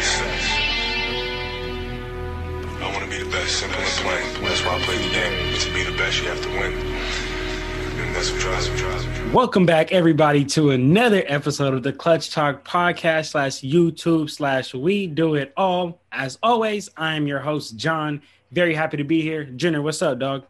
best. I want to be the best. Simple and plain. That's why I play the game. But to be the best, you have to win. And that's what drives me. Drives me. Welcome back, everybody, to another episode of the Clutch Talk podcast slash YouTube slash We Do It All. As always, I am your host, John. Very happy to be here. Jenner, what's up, dog?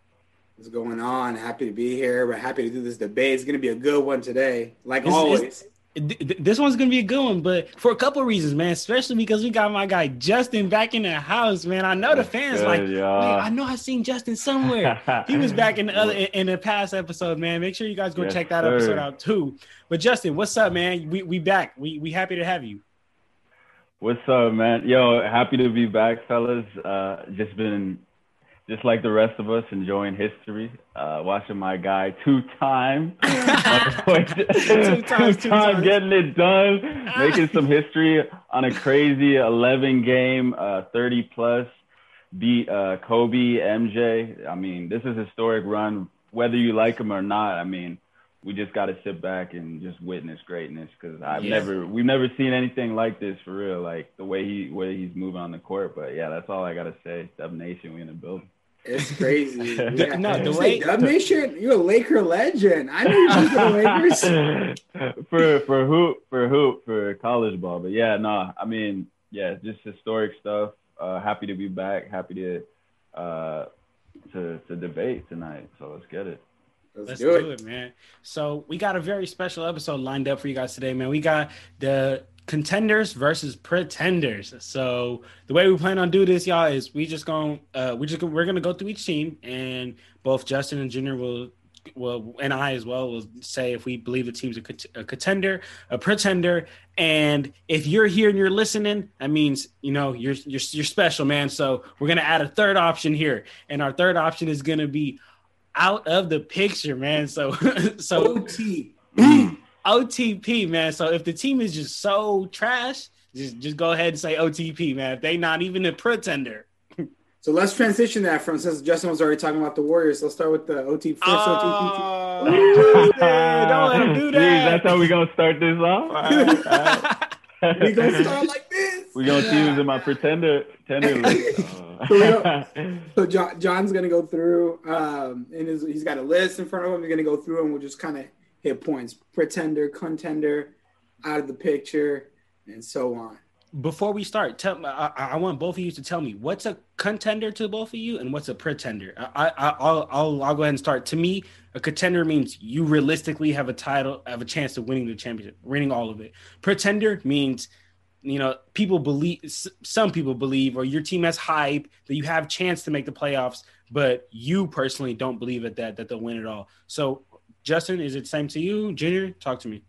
What's going on? Happy to be here. We're happy to do this debate. It's going to be a good one today, like It's- always. it's- th- th- This one's gonna be a good one, but for a couple reasons, man. Especially because we got my guy Justin back in the house, man. I know the fans good, like. I know I seen Justin somewhere. he was back in the other in, in the past episode, man. Make sure you guys go Yes, check that sir. episode out too. But Justin, what's up, man? We we back. We we happy to have you. What's up, man? Yo, happy to be back, fellas. Uh, just been, just like the rest of us, enjoying history. Uh, watching my guy two time, Two times, two times. getting it done, making some history on a crazy 11 game, uh, 30 plus, beat uh, Kobe, MJ. I mean, this is historic run, whether you like him or not. I mean, we just got to sit back and just witness greatness because I've Yeah. never, we've never seen anything like this for real. Like the way he, way he's moving on the court. But yeah, that's all I gotta say. Dub Nation, we in the building. It's crazy. The- no, the You way- say Dub Nation, you're a Laker legend. I know you're from the Lakers. for for hoop for hoop for college ball. But yeah, no, I mean, yeah, just historic stuff. Uh, happy to be back. Happy to uh, to to debate tonight. So let's get it. Let's, Let's do, do it. it, man. So we got a very special episode lined up for you guys today, man. We got the contenders versus pretenders. So the way we plan on do this, y'all, is we just going uh we just gonna, we're gonna go through each team and both Justin and Junior will well and I as well will say if we believe the team's a, cont- a contender, a pretender, and if you're here and you're listening, that means you know you're you're you're special, man. So we're gonna add a third option here, and our third option is gonna be out of the picture, man. So so OT. OTP, man. So if the team is just so trash, just just go ahead and say OTP, man. If they not even a pretender. So let's transition that from since Justin was already talking about the Warriors. Let's start with the OT first Oh, OTP. Don't let him do Jeez, that. that's how we gonna start this off. All right, all right. We gonna start like this. We gonna see who's in my pretender pretender list. So So John, John's gonna go through, um, and his, he's got a list in front of him. He's gonna go through, and we'll just kind of hit points: pretender, contender, out of the picture, and so on. Before we start, tell I, I want both of you to tell me what's a contender to both of you and what's a pretender. I, I I'll, I'll I'll go ahead and start. To me, a contender means you realistically have a title, have a chance of winning the championship, winning all of it. Pretender means you know people believe some people believe or your team has hype that you have chance to make the playoffs but you personally don't believe at that that they'll win it all so justin is it same to you junior talk to me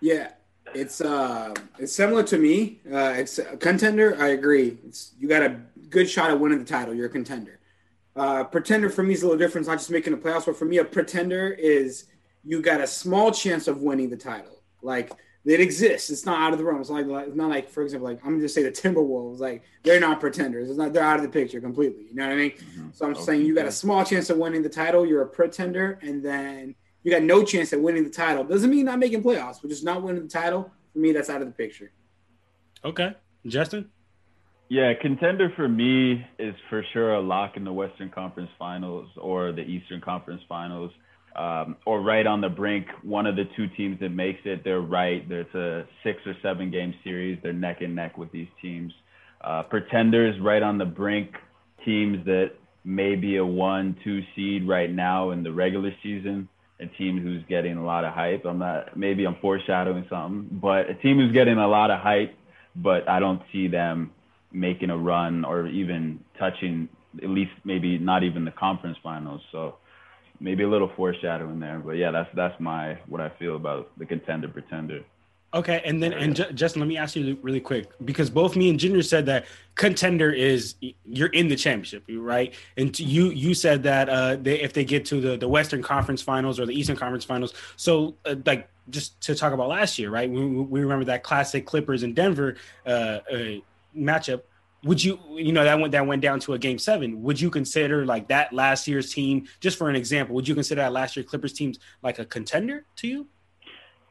Yeah, it's uh, it's similar to me. Uh, it's a contender. I agree. It's you got a good shot at winning the title. You're a contender. Uh, pretender for me is a little different. It's not just making the playoffs, but for me, a pretender is you got a small chance of winning the title. Like it exists. It's not out of the realm. It's not like it's not like, for example, like I'm gonna just say the Timberwolves. Like they're not pretenders. It's not they're out of the picture completely. You know what I mean? Mm-hmm. So I'm oh, saying you got a small chance of winning the title. You're a pretender, and then you got no chance at winning the title. Doesn't mean not making playoffs, but just not winning the title. For me, that's out of the picture. okay justin Yeah, contender for me is for sure a lock in the Western Conference Finals or the Eastern Conference Finals, um, or right on the brink. One of the two teams that makes it, they're right. There's a six or seven game series. They're neck and neck with these teams. Uh, pretenders right on the brink, teams that may be a one, two seed right now in the regular season. A team who's getting a lot of hype. I'm not, maybe I'm foreshadowing something, but a team who's getting a lot of hype, but I don't see them making a run or even touching at least maybe not even the conference finals. So maybe a little foreshadowing there. But yeah, that's that's my what I feel about the contender pretender. Okay, and then and Ju- Justin, let me ask you really quick because both me and Junior said that contender is you're in the championship, right? And you you said that uh, they if they get to the the Western Conference Finals or the Eastern Conference Finals, so uh, like just to talk about last year, right? We, we remember that classic Clippers and Denver uh, uh, matchup. Would you you know that went that went down to a game seven? Would you consider like that last year's team, just for an example, would you consider that last year Clippers teams like a contender to you?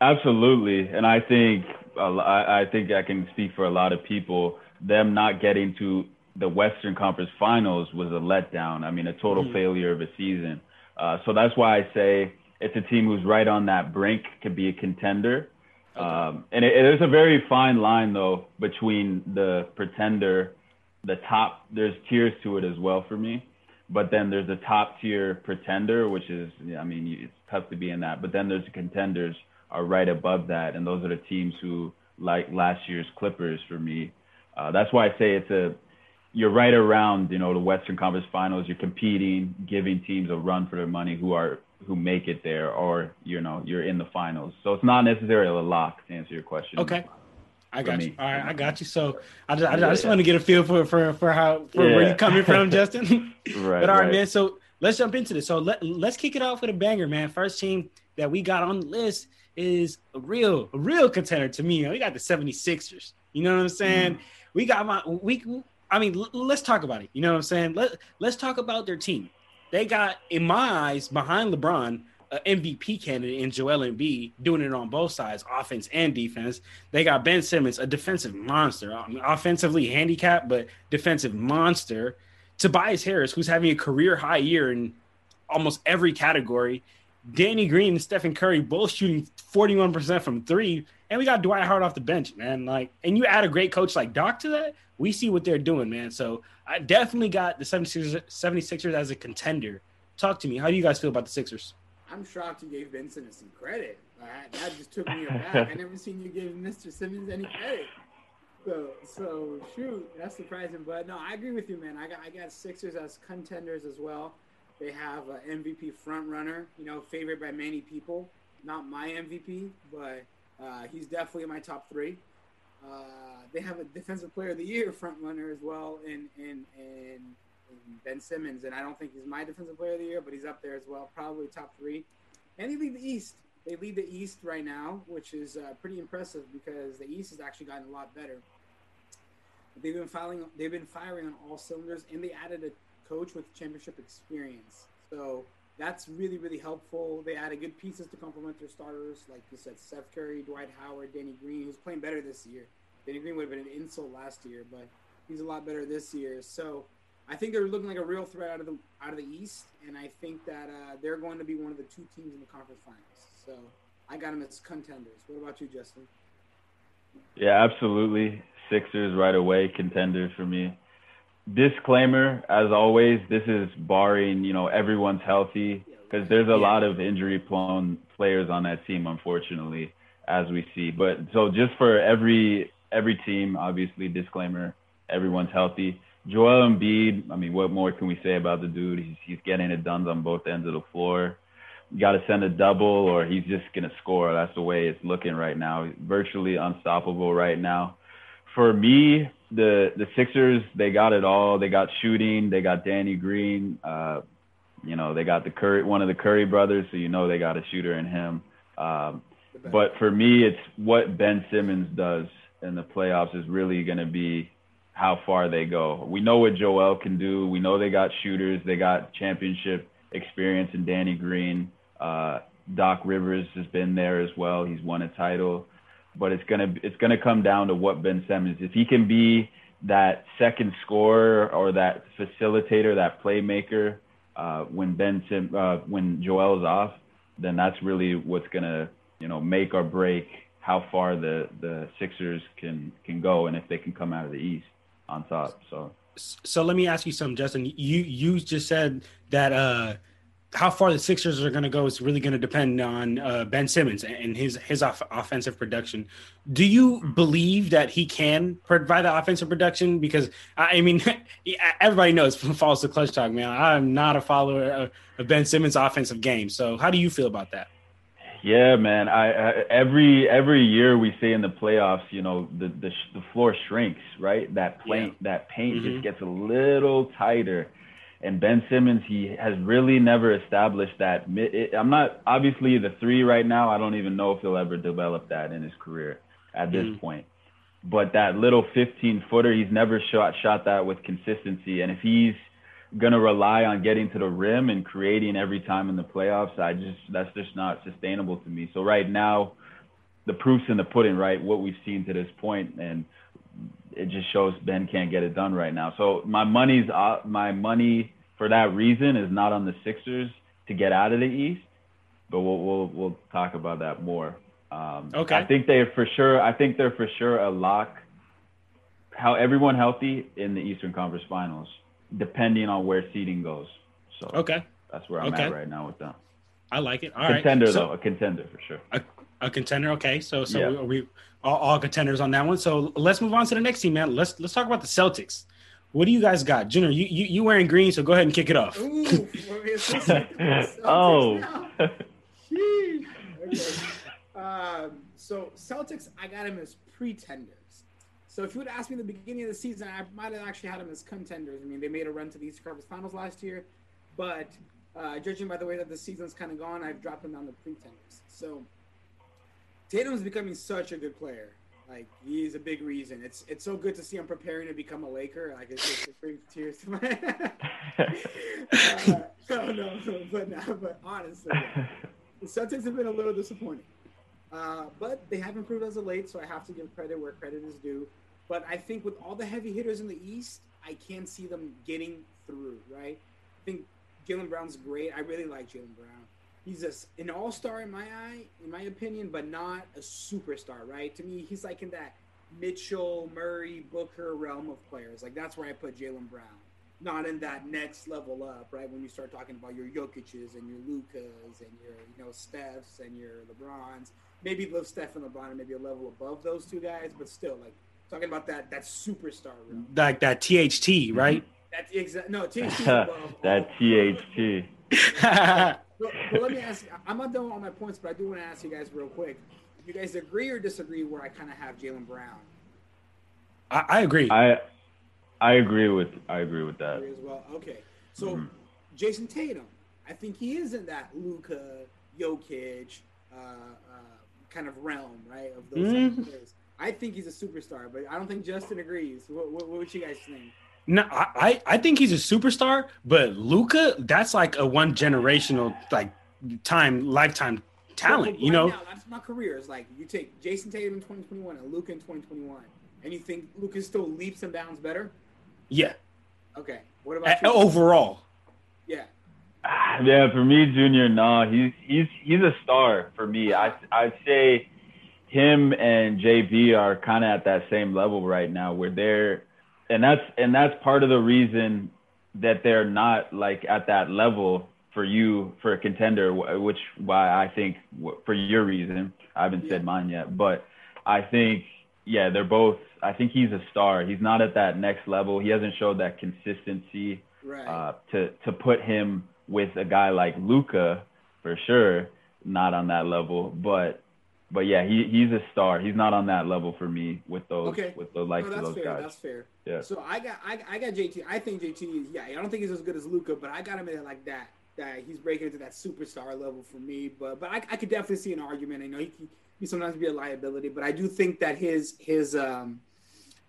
Absolutely, and I think I, I think I can speak for a lot of people. Them not getting to the Western Conference Finals was a letdown. I mean, a total mm-hmm. failure of a season. Uh, so that's why I say it's a team who's right on that brink, could be a contender. Um, and it, it is a very fine line though between the pretender, the top. There's tiers to it as well for me, but then there's a top tier pretender, which is I mean it's tough to be in that. But then there's the contenders are right above that, and those are the teams who like last year's Clippers for me. Uh, that's why I say it's a you're right around you know the Western Conference Finals. You're competing, giving teams a run for their money who are who make it there, or you know you're in the finals. So it's not necessarily a lock to answer your question. Okay. I got me. you. All right, I got you. So I just, I, just yeah. want to get a feel for for for how for yeah. where you're coming from, Justin. right. But all right, right, man. So let's jump into this. So let let's kick it off with a banger, man. First team that we got on the list is a real a real contender to me. We got the 76ers. You know what I'm saying? Mm. We got my we I mean, l- let's talk about it. You know what I'm saying? Let let's talk about their team. They got, in my eyes, behind LeBron, an MVP candidate in Joel Embiid, doing it on both sides, offense and defense. They got Ben Simmons, a defensive monster, I mean, offensively handicapped, but defensive monster. Tobias Harris, who's having a career high year in almost every category. Danny Green and Stephen Curry both shooting 41% from three. And we got Dwight Howard off the bench, man. Like, and you add a great coach like Doc to that, we see what they're doing, man. So I definitely got the 76ers, 76ers as a contender. Talk to me. How do you guys feel about the Sixers? I'm shocked you gave Simmons some credit. that just took me aback. I never seen you give Mr. Simmons any credit. So, so shoot, that's surprising. But no, I agree with you, man. I got I got Sixers as contenders as well. They have an MVP front runner, you know, favored by many people. Not my MVP, but uh, he's definitely in my top three. Uh, they have a defensive player of the year front runner as well in, in, in, in, Ben Simmons. And I don't think he's my defensive player of the year, but he's up there as well, probably top three. And they lead the East. They lead the East right now, which is uh, pretty impressive because the East has actually gotten a lot better. They've been filing. They've been firing on all cylinders, and they added a coach with championship experience. So that's really, really helpful. They added good pieces to complement their starters, like you said, Seth Curry, Dwight Howard, Danny Green, who's playing better this year. Danny Green would have been an insult last year, but he's a lot better this year. So I think they're looking like a real threat out of the out of the East, and I think that uh, they're going to be one of the two teams in the conference finals. So I got them as contenders. What about you, Justin? Yeah, absolutely. Sixers right away, contenders for me disclaimer as always this is barring you know everyone's healthy because there's a yeah. lot of injury prone players on that team unfortunately as we see. But so just for every every team obviously disclaimer everyone's healthy. Joel Embiid I mean what more can we say about the dude? He's he's getting it done on both ends of the floor. You got to send a double or he's just going to score. That's the way it's looking right now. Virtually unstoppable right now. For me the the Sixers they got it all. They got shooting. They got Danny Green. Uh, you know they got the Curry one of the Curry brothers, so you know they got a shooter in him. Um, but for me, it's what Ben Simmons does in the playoffs is really going to be how far they go. We know what Joel can do. We know they got shooters. They got championship experience in Danny Green. Uh, Doc Rivers has been there as well. He's won a title but it's gonna it's gonna come down to what Ben Simmons if he can be that second scorer or that facilitator, that playmaker uh, when Ben Sim, uh, when Joel is off, then that's really what's gonna you know make or break how far the the Sixers can can go and if they can come out of the East on top. So so let me ask you something, Justin. You you just said that uh how far the Sixers are going to go is really going to depend on uh, Ben Simmons and his his off- offensive production. Do you believe that he can provide the offensive production? Because I mean, everybody knows from Falls to Clutch Talk, man. I'm not a follower of, of, Ben Simmons' offensive game. So, how do you feel about that? Yeah, man. I, I every every year we say in the playoffs, you know, the the, the floor shrinks, right? That paint yeah. that paint mm-hmm. just gets a little tighter and Ben Simmons, he has really never established that. I'm not obviously the three right now. I don't even know if he'll ever develop that in his career at this mm. point. But that little 15 footer, he's never shot shot that with consistency. And if he's gonna rely on getting to the rim and creating every time in the playoffs, I just that's just not sustainable to me. So right now, the proof's in the pudding, right? What we've seen to this point, and it just shows Ben can't get it done right now. So my money's uh, my money for that reason is not on the Sixers to get out of the East, but we'll we'll we'll talk about that more. Um, okay. I think they're for sure. I think they're for sure a lock. How everyone healthy in the Eastern Conference Finals, depending on where seeding goes. So okay, that's where I'm okay. at right now with them. I like it. All contender right. though, a contender for sure. A, a contender. Okay, so so Yeah. we, we all, all contenders on that one. So let's move on to the next team, man. Let's let's talk about the Celtics. What do you guys got, Junior? You you, you wearing green, so go ahead and kick it off. Ooh, we're associated with the Celtics oh. Okay. Um, so Celtics, I got him as pretenders. So if you would ask me in the beginning of the season, I might have actually had them as contenders. I mean, they made a run to the Eastern Conference Finals last year, but uh, judging by the way that the season's kind of gone, I've dropped them down to pretenders. So Tatum's becoming such a good player. Like he's a big reason. It's it's so good to see him preparing to become a Laker. Like it's just it brings tears to my. uh, no, no, but no, but honestly, the Celtics have been a little disappointing. Uh, but they have improved as of late, so I have to give credit where credit is due. But I think with all the heavy hitters in the East, I can see them getting through. Right? I think Jaylen Brown's great. I really like Jaylen Brown. He's a, an all-star in my eye, in my opinion, but not a superstar. Right? To me, he's like in that Mitchell, Murray, Booker realm of players. Like that's where I put Jaylen Brown. Not in that next level up, right? When you start talking about your Jokic's and your Lukas and your, you know, Steph's and your LeBrons. Maybe live Steph and LeBron are maybe a level above those two guys, but still, like talking about that that superstar realm. Like that THT, right? That's exact. No, THT above that all- THT. But, but let me ask you. I'm not done with all my points, but I do want to ask you guys real quick. You guys agree or disagree where I kind of have Jaylen Brown? I, I agree. I I agree with I agree with that. Agree as well. Okay, so Mhm. Jayson Tatum, I think he is in that Luka, Jokic, uh, uh, kind of realm, right? Of those type Mhm. players. I think he's a superstar, but I don't think Justin agrees. What, what, what would you guys think? No, I, I I think he's a superstar, but Luka, that's like a one generational like time lifetime talent. But You know, now, that's my career. It's like you take Jayson Tatum in 2021 and Luka in 2021, and you think Luka still leaps and bounds better? yeah. Okay, what about A- you? overall, Yeah, Ah, Yeah, for me, Junior, no, he's he's he's a star for me. I I'd say him and JB are kind of at that same level right now, where they're, and that's and that's part of the reason that they're not like at that level for you for a contender, which why I think for your reason I haven't said mine yet, but I think yeah, they're both. I think he's a star. He's not at that next level. He hasn't showed that consistency right. uh, to to put him with a guy like Luka for sure, not on that level. But but yeah, he he's a star. He's not on that level for me with those Okay. with the likes no, of that's those fair. guys. That's fair. Yeah. So I got I, I got JT. I think JT is yeah. I don't think he's as good as Luka, but I got him in like that. That he's breaking into that superstar level for me. But but I, I could definitely see an argument. I know he can he sometimes be a liability, but I do think that his his um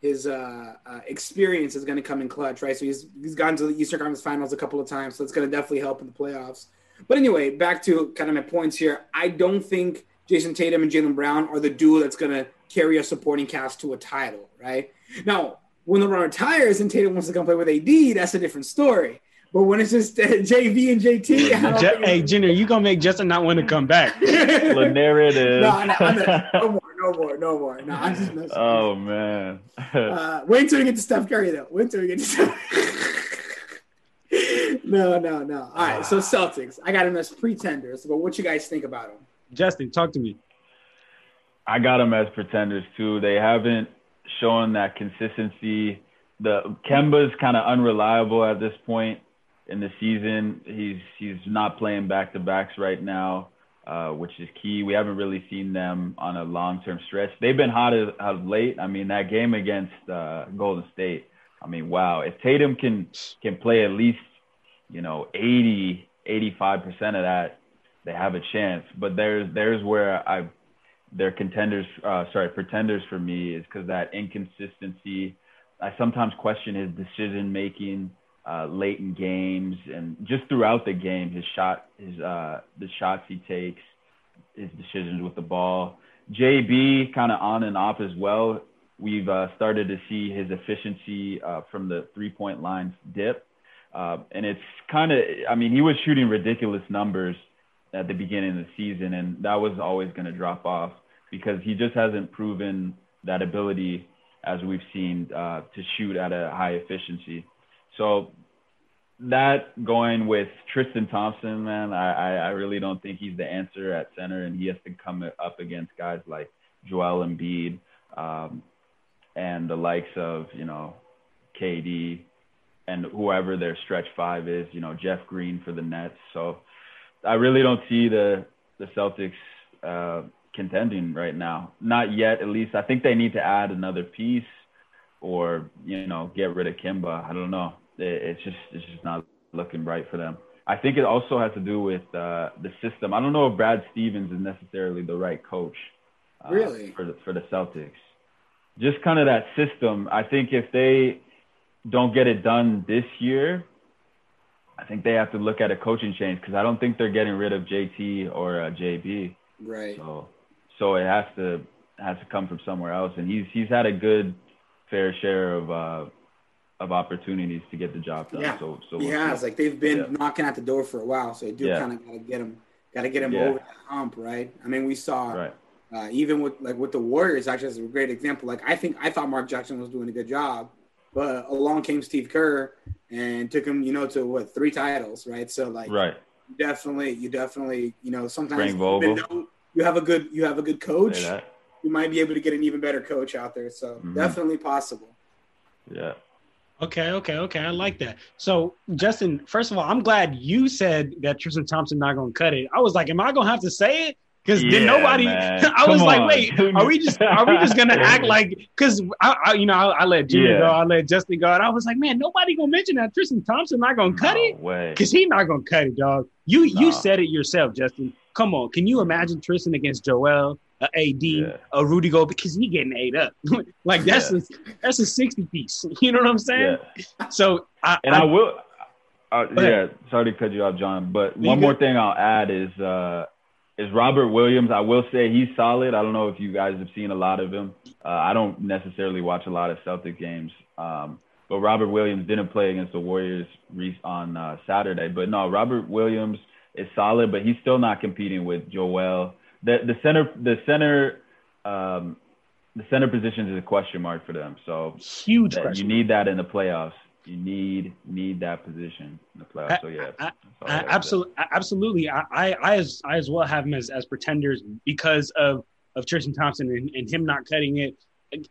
his uh, uh experience is going to come in clutch, right? So he's he's gone to the Eastern Conference Finals a couple of times, so it's going to definitely help in the playoffs. But anyway, back to kind of my points here. I don't think Jayson Tatum and Jaylen Brown are the duo that's going to carry a supporting cast to a title, right? Now, when LeBron retires and Tatum wants to come play with AD, that's a different story. But when it's just uh, JB and JT, I Je- hey Junior, you gonna make Justin not want to come back? The narrative. no, no, I'm not, no more, no more, no more. No, I'm just messing. oh man. Uh, wait until we get to Steph Curry, though. Wait until we get to Steph. no, no, no. All right, so Celtics. I got him as pretenders. But what you guys think about them? Justin, talk to me. I got them as pretenders too. They haven't shown that consistency. The Kemba's kind of unreliable at this point in the season. He's he's not playing back to backs right now, uh, which is key. We haven't really seen them on a long term stretch. They've been hot as, late. I mean, that game against uh, Golden State. I mean, wow. If Tatum can can play at least, you know, 80, 85 percent of that, they have a chance. But there's there's where I they're contenders, uh, sorry, pretenders for me is because that inconsistency. I sometimes question his decision making uh, late in games and just throughout the game. His shot, his uh, the shots he takes, his decisions with the ball. JB kind of on and off as well. We've uh, started to see his efficiency uh, from the three point lines dip. Uh, and it's kind of, I mean, he was shooting ridiculous numbers at the beginning of the season, and that was always going to drop off because he just hasn't proven that ability as we've seen uh, to shoot at a high efficiency. So that going with Tristan Thompson, man, I, I really don't think he's the answer at center, and he has to come up against guys like Joel Embiid um, and the likes of you know KD and whoever their stretch five is, you know Jeff Green for the Nets. So I really don't see the the Celtics uh, contending right now. Not yet, at least. I think they need to add another piece, or you know get rid of Kemba. I don't know it's just it's just not looking right for them. I think it also has to do with uh, the system. I don't know if Brad Stevens is necessarily the right coach. Uh, really? For the for the Celtics, just kind of that system. I think if they don't get it done this year, I think they have to look at a coaching change because I don't think they're getting rid of JT or uh, JB. Right. So so it has to has to come from somewhere else, and he's he's had a good fair share of uh, of opportunities to get the job done. Yeah. So, so he we'll has. See. Like they've been yeah. knocking at the door for a while, so they do yeah. kind of got to get him, got to get him yeah. over the hump, right? I mean, we saw right. uh, even with like with the Warriors, actually, as a great example. Like I think I thought Mark Jackson was doing a good job, but along came Steve Kerr and took him, you know, to what three titles, right? So like, right. Definitely, you definitely, you know, sometimes you have a good you have a good coach, you might be able to get an even better coach out there. So mm-hmm. definitely possible. Yeah. Okay, okay, okay. I like that. So, Justin, first of all, I'm glad you said that Tristan Thompson not going to cut it. I was like, am I going to have to say it? Because yeah, then nobody. I was like, wait, are we just are we just gonna act like? Because I, I, you know, I, I let Junior yeah. go, I let Justin go, and I was like, man, nobody gonna mention that Tristan Thompson not gonna cut no it because he not gonna cut it, dog. You no. you said it yourself, Justin. Come on, can you imagine Tristan against Joel? a AD, yeah. a Rudy Go because he getting ate up. like that's a that's a sixty piece. You know what I'm saying? Yeah. So I and I, I will. Uh, yeah, sorry to cut you off, John. But one more thing I'll add is uh, is Robert Williams. I will say he's solid. I don't know if you guys have seen a lot of him. Uh, I don't necessarily watch a lot of Celtic games, um, but Robert Williams didn't play against the Warriors on uh, Saturday. But no, Robert Williams is solid, but he's still not competing with Joel the the center the center um, the center position is a question mark for them. So huge. That, you need that in the playoffs. You need need that position in the playoffs. So yeah, I, I, absolutely, absolutely. I, I as I as well have them as, as pretenders because of of Tristan Thompson and, and him not cutting it.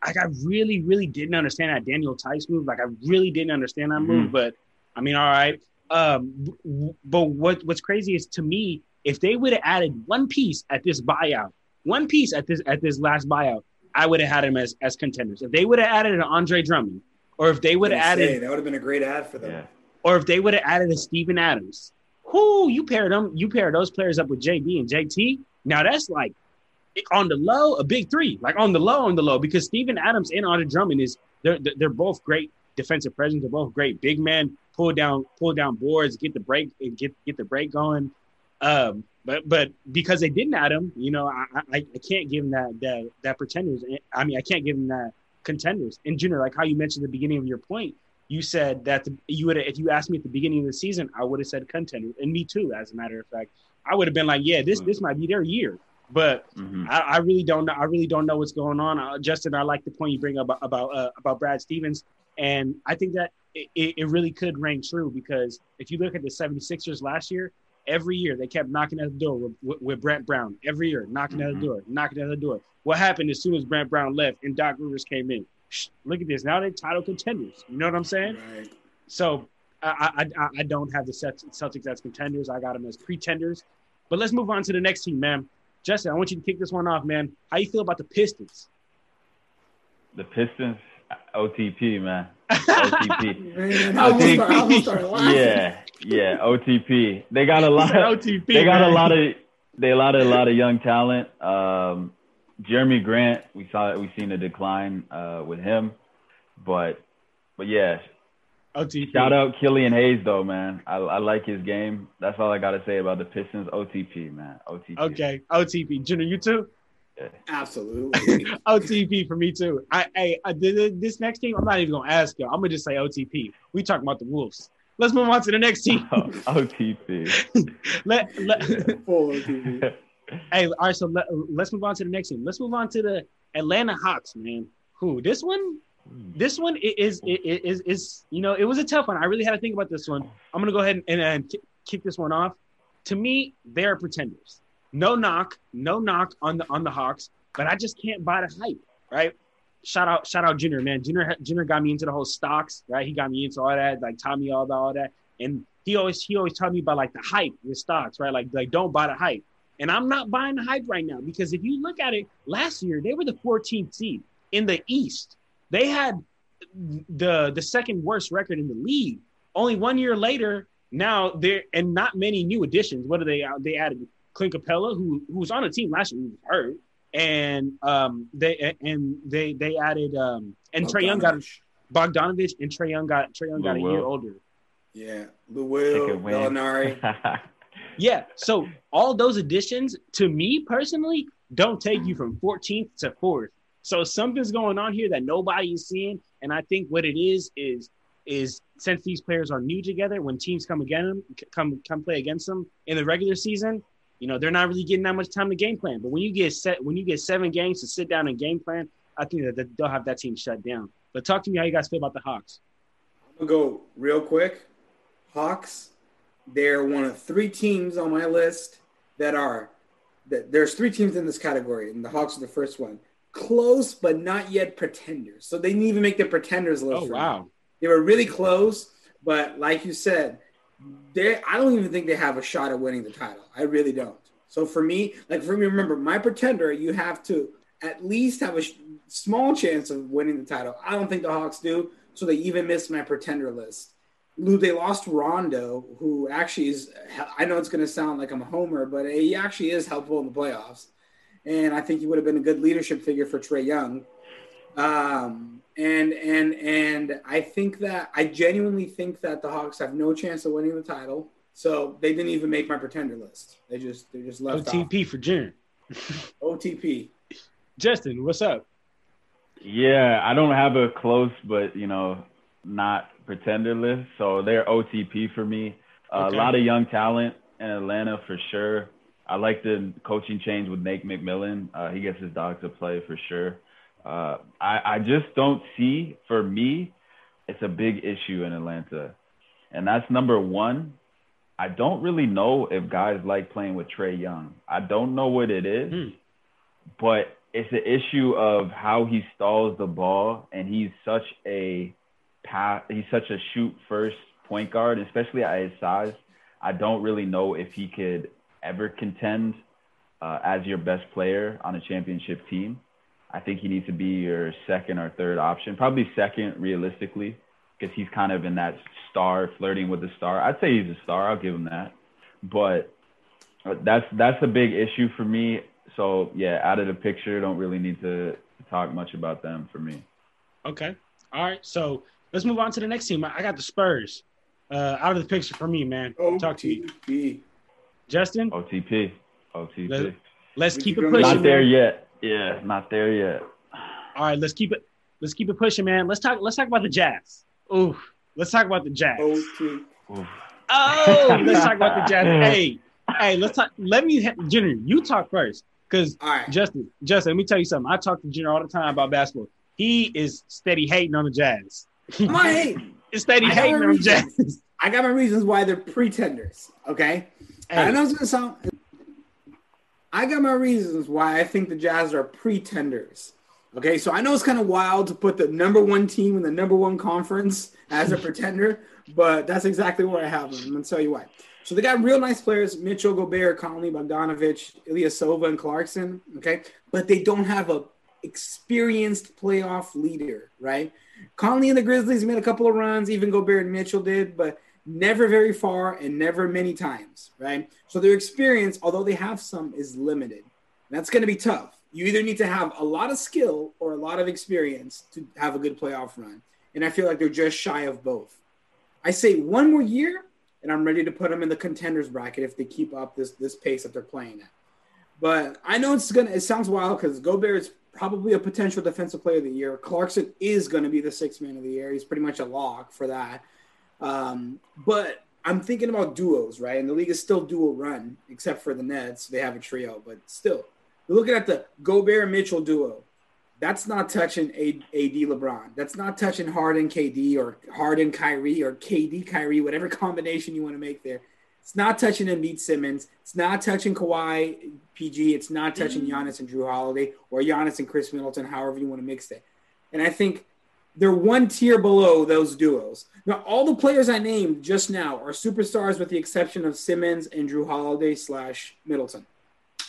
Like I really, really didn't understand that Daniel Tice move. Like I really didn't understand that move. Mm-hmm. But I mean, all right. Um, but what what's crazy is to me, if they would have added one piece at this buyout, one piece at this at this last buyout, I would have had them as as contenders. If they would have added an Andre Drummond, or if they would have added say, that would have been a great ad for them. Yeah. Or if they would have added a Steven Adams, who you pair them, you pair those players up with JB and JT. Now that's like on the low, a big three, like on the low, on the low, because Steven Adams and Andre Drummond is they're they're both great defensive presence. They're both great big men, pull down pull down boards, get the break and get get the break going. Um, but but because they didn't add him, you know, I, I, I can't give him that, that that pretenders. I mean, I can't give him that contenders. And Junior, like how you mentioned at the beginning of your point, you said that the, you would if you asked me at the beginning of the season, I would have said contender, and me too. As a matter of fact, I would have been like, yeah, this this might be their year. But mm-hmm. I, I, really don't know. I really don't know what's going on. Uh, Justin, I like the point you bring up about about, uh, about Brad Stevens, and I think that it, it really could ring true because if you look at the 76ers last year, every year they kept knocking at the door with, with, with Brett Brown. Every year, knocking mm-hmm. at the mm-hmm. door, knocking at the door. What happened as soon as Brett Brown left and Doc Rivers came in? Shh, look at this. Now they're title contenders. You know what I'm saying? Right. So I, I, I don't have the Celtics as contenders. I got them as pretenders. But let's move on to the next team, man. Justin, I want you to kick this one off, man. How you feel about the Pistons? The Pistons, OTP, man. OTP. OTP. yeah, yeah, OTP. They got a lot. Of, OTP, they got man. a lot of. They a lot of a lot of young talent. Um, Jerami Grant, we saw we seen a decline uh, with him, but but yeah. OTP. Shout out Killian Hayes though, man. I, I like his game. That's all I got to say about the Pistons. OTP, man. OTP. Okay, OTP. Junior, you too. Absolutely. OTP for me too. I, I, I this next team. I'm not even gonna ask you. I'm gonna just say OTP. We talking about the Wolves. Let's move on to the next team. Oh, OTP. let, let, Full OTP. hey, all right. So let, let's move on to the next team. Let's move on to the Atlanta Hawks, man. Who this one? Hmm. This one i- is i- i- is is you know it was a tough one. I really had to think about this one. I'm gonna go ahead and, and ki- kick this one off. To me, they're pretenders. No knock, no knock on the on the Hawks, but I just can't buy the hype, right? Shout out, shout out, Junior, man. Junior, Junior got me into the whole stocks, right? He got me into all that, like taught me all about all that, and he always he always taught me about like the hype with stocks, right? Like like don't buy the hype. And I'm not buying the hype right now because if you look at it, last year they were the 14th seed in the East. They had the the second worst record in the league. Only one year later, now they're and not many new additions. What are they? They added Clint Capela, who who was on the team last year, who was hurt, and um they and they they added um and Trae Young got Bogdanovich. Bogdanovich and Trae Young got Trae Young got a Lou year older. Yeah. Lou Take Will. Gallinari. Yeah. So all those additions, to me personally, don't take you from 14th to fourth. So something's going on here that nobody is seeing, and I think what it is is is since these players are new together, when teams come against them, come come play against them in the regular season, you know they're not really getting that much time to game plan. But when you get set, when you get seven games to sit down and game plan, I think that they'll have that team shut down. But talk to me how you guys feel about the Hawks. I'm gonna go real quick. Hawks, they're one of three teams on my list that are that there's three teams in this category, and the Hawks are the first one. Close, but not yet pretenders. So they didn't even make the pretenders list. Oh for me. wow. They were really close, but like you said, they I don't even think they have a shot at winning the title. I really don't. So for me, like for me, remember my pretender, you have to at least have a sh- small chance of winning the title. I don't think the Hawks do, so they even missed my pretender list. Lou, they lost Rondo, who actually is. I know it's going to sound like I'm a homer, but he actually is helpful in the playoffs, and I think he would have been a good leadership figure for Trae Young. Um, and and and I think that I genuinely think that the Hawks have no chance of winning the title. So they didn't even make my pretender list. They just they just left OTP for June. OTP. Justin, what's up? Yeah, I don't have a close, but you know, not pretender list. So they're OTP for me. Uh, Okay. A lot of young talent in Atlanta for sure. I like the coaching change with Nate McMillan. Uh, he gets his dog to play for sure. Uh, I, I just don't see, for me, it's a big issue in Atlanta. And that's number one. I don't really know if guys like playing with Trae Young. I don't know what it is, Hmm. but it's an issue of how he stalls the ball, and he's such a pass. He's such a shoot first point guard, especially at his size. I don't really know if he could ever contend uh, as your best player on a championship team. I think he needs to be your second or third option, probably second realistically, because he's kind of in that star, flirting with the star. I'd say he's a star. I'll give him that, but uh, that's that's a big issue for me. So yeah, out of the picture, don't really need to, to talk much about them for me. Okay. All right. So let's move on to the next team. I I got the Spurs uh, out of the picture for me, man. Talk to you, Justin. OTP, OTP. Let- Let's keep keep it pushing. not there man. yet. Yeah, not there yet. All right. Let's keep it. Let's keep it pushing, man. Let's talk. Let's talk about the Jazz. Ooh. Let's talk about the Jazz. Oh, OTP. Oof. Oh, let's talk about the Jazz. Hey, hey. Let's talk. Let me, Junior. You talk first, because All right. Justin. Justin, let me tell you something. I talk to Junior all the time about basketball. He is steady hating on the Jazz. I'm not hating. He's steady I got hating my on the reasons. Jazz. I got my reasons why they're pretenders. Okay. I know it's gonna sound. I got my reasons why I think the Jazz are pretenders. Okay, so I know it's kind of wild to put the number one team in the number one conference as a pretender, but that's exactly where I have them. I'm gonna tell you why. So they got real nice players: Mitchell, Gobert, Conley, Bogdanovich, Ilyasova, and Clarkson. Okay, but they don't have a experienced playoff leader, right? Conley and the Grizzlies made a couple of runs, even Gobert and Mitchell did, but never very far and never many times, right? So their experience, although they have some, is limited. That's going to be tough. You either need to have a lot of skill or a lot of experience to have a good playoff run. And I feel like they're just shy of both. I say one more year, and I'm ready to put them in the contenders bracket if they keep up this this pace that they're playing at. But I know it's gonna. It sounds wild because Gobert is probably a potential defensive player of the year. Clarkson is going to be the sixth man of the year. He's pretty much a lock for that. Um, but I'm thinking about duos, right? And the league is still dual run, except for the Nets. They have a trio, but still, you're looking at the Gobert Mitchell duo. That's not touching AD LeBron. That's not touching Harden KD or Harden Kyrie or KD Kyrie, whatever combination you want to make there. It's not touching Embiid Simmons. It's not touching Kawhi PG. It's not touching mm. Giannis and Jrue Holiday or Giannis and Khris Middleton, however you want to mix it. And I think they're one tier below those duos. Now, all the players I named just now are superstars with the exception of Simmons and Jrue Holiday slash Middleton.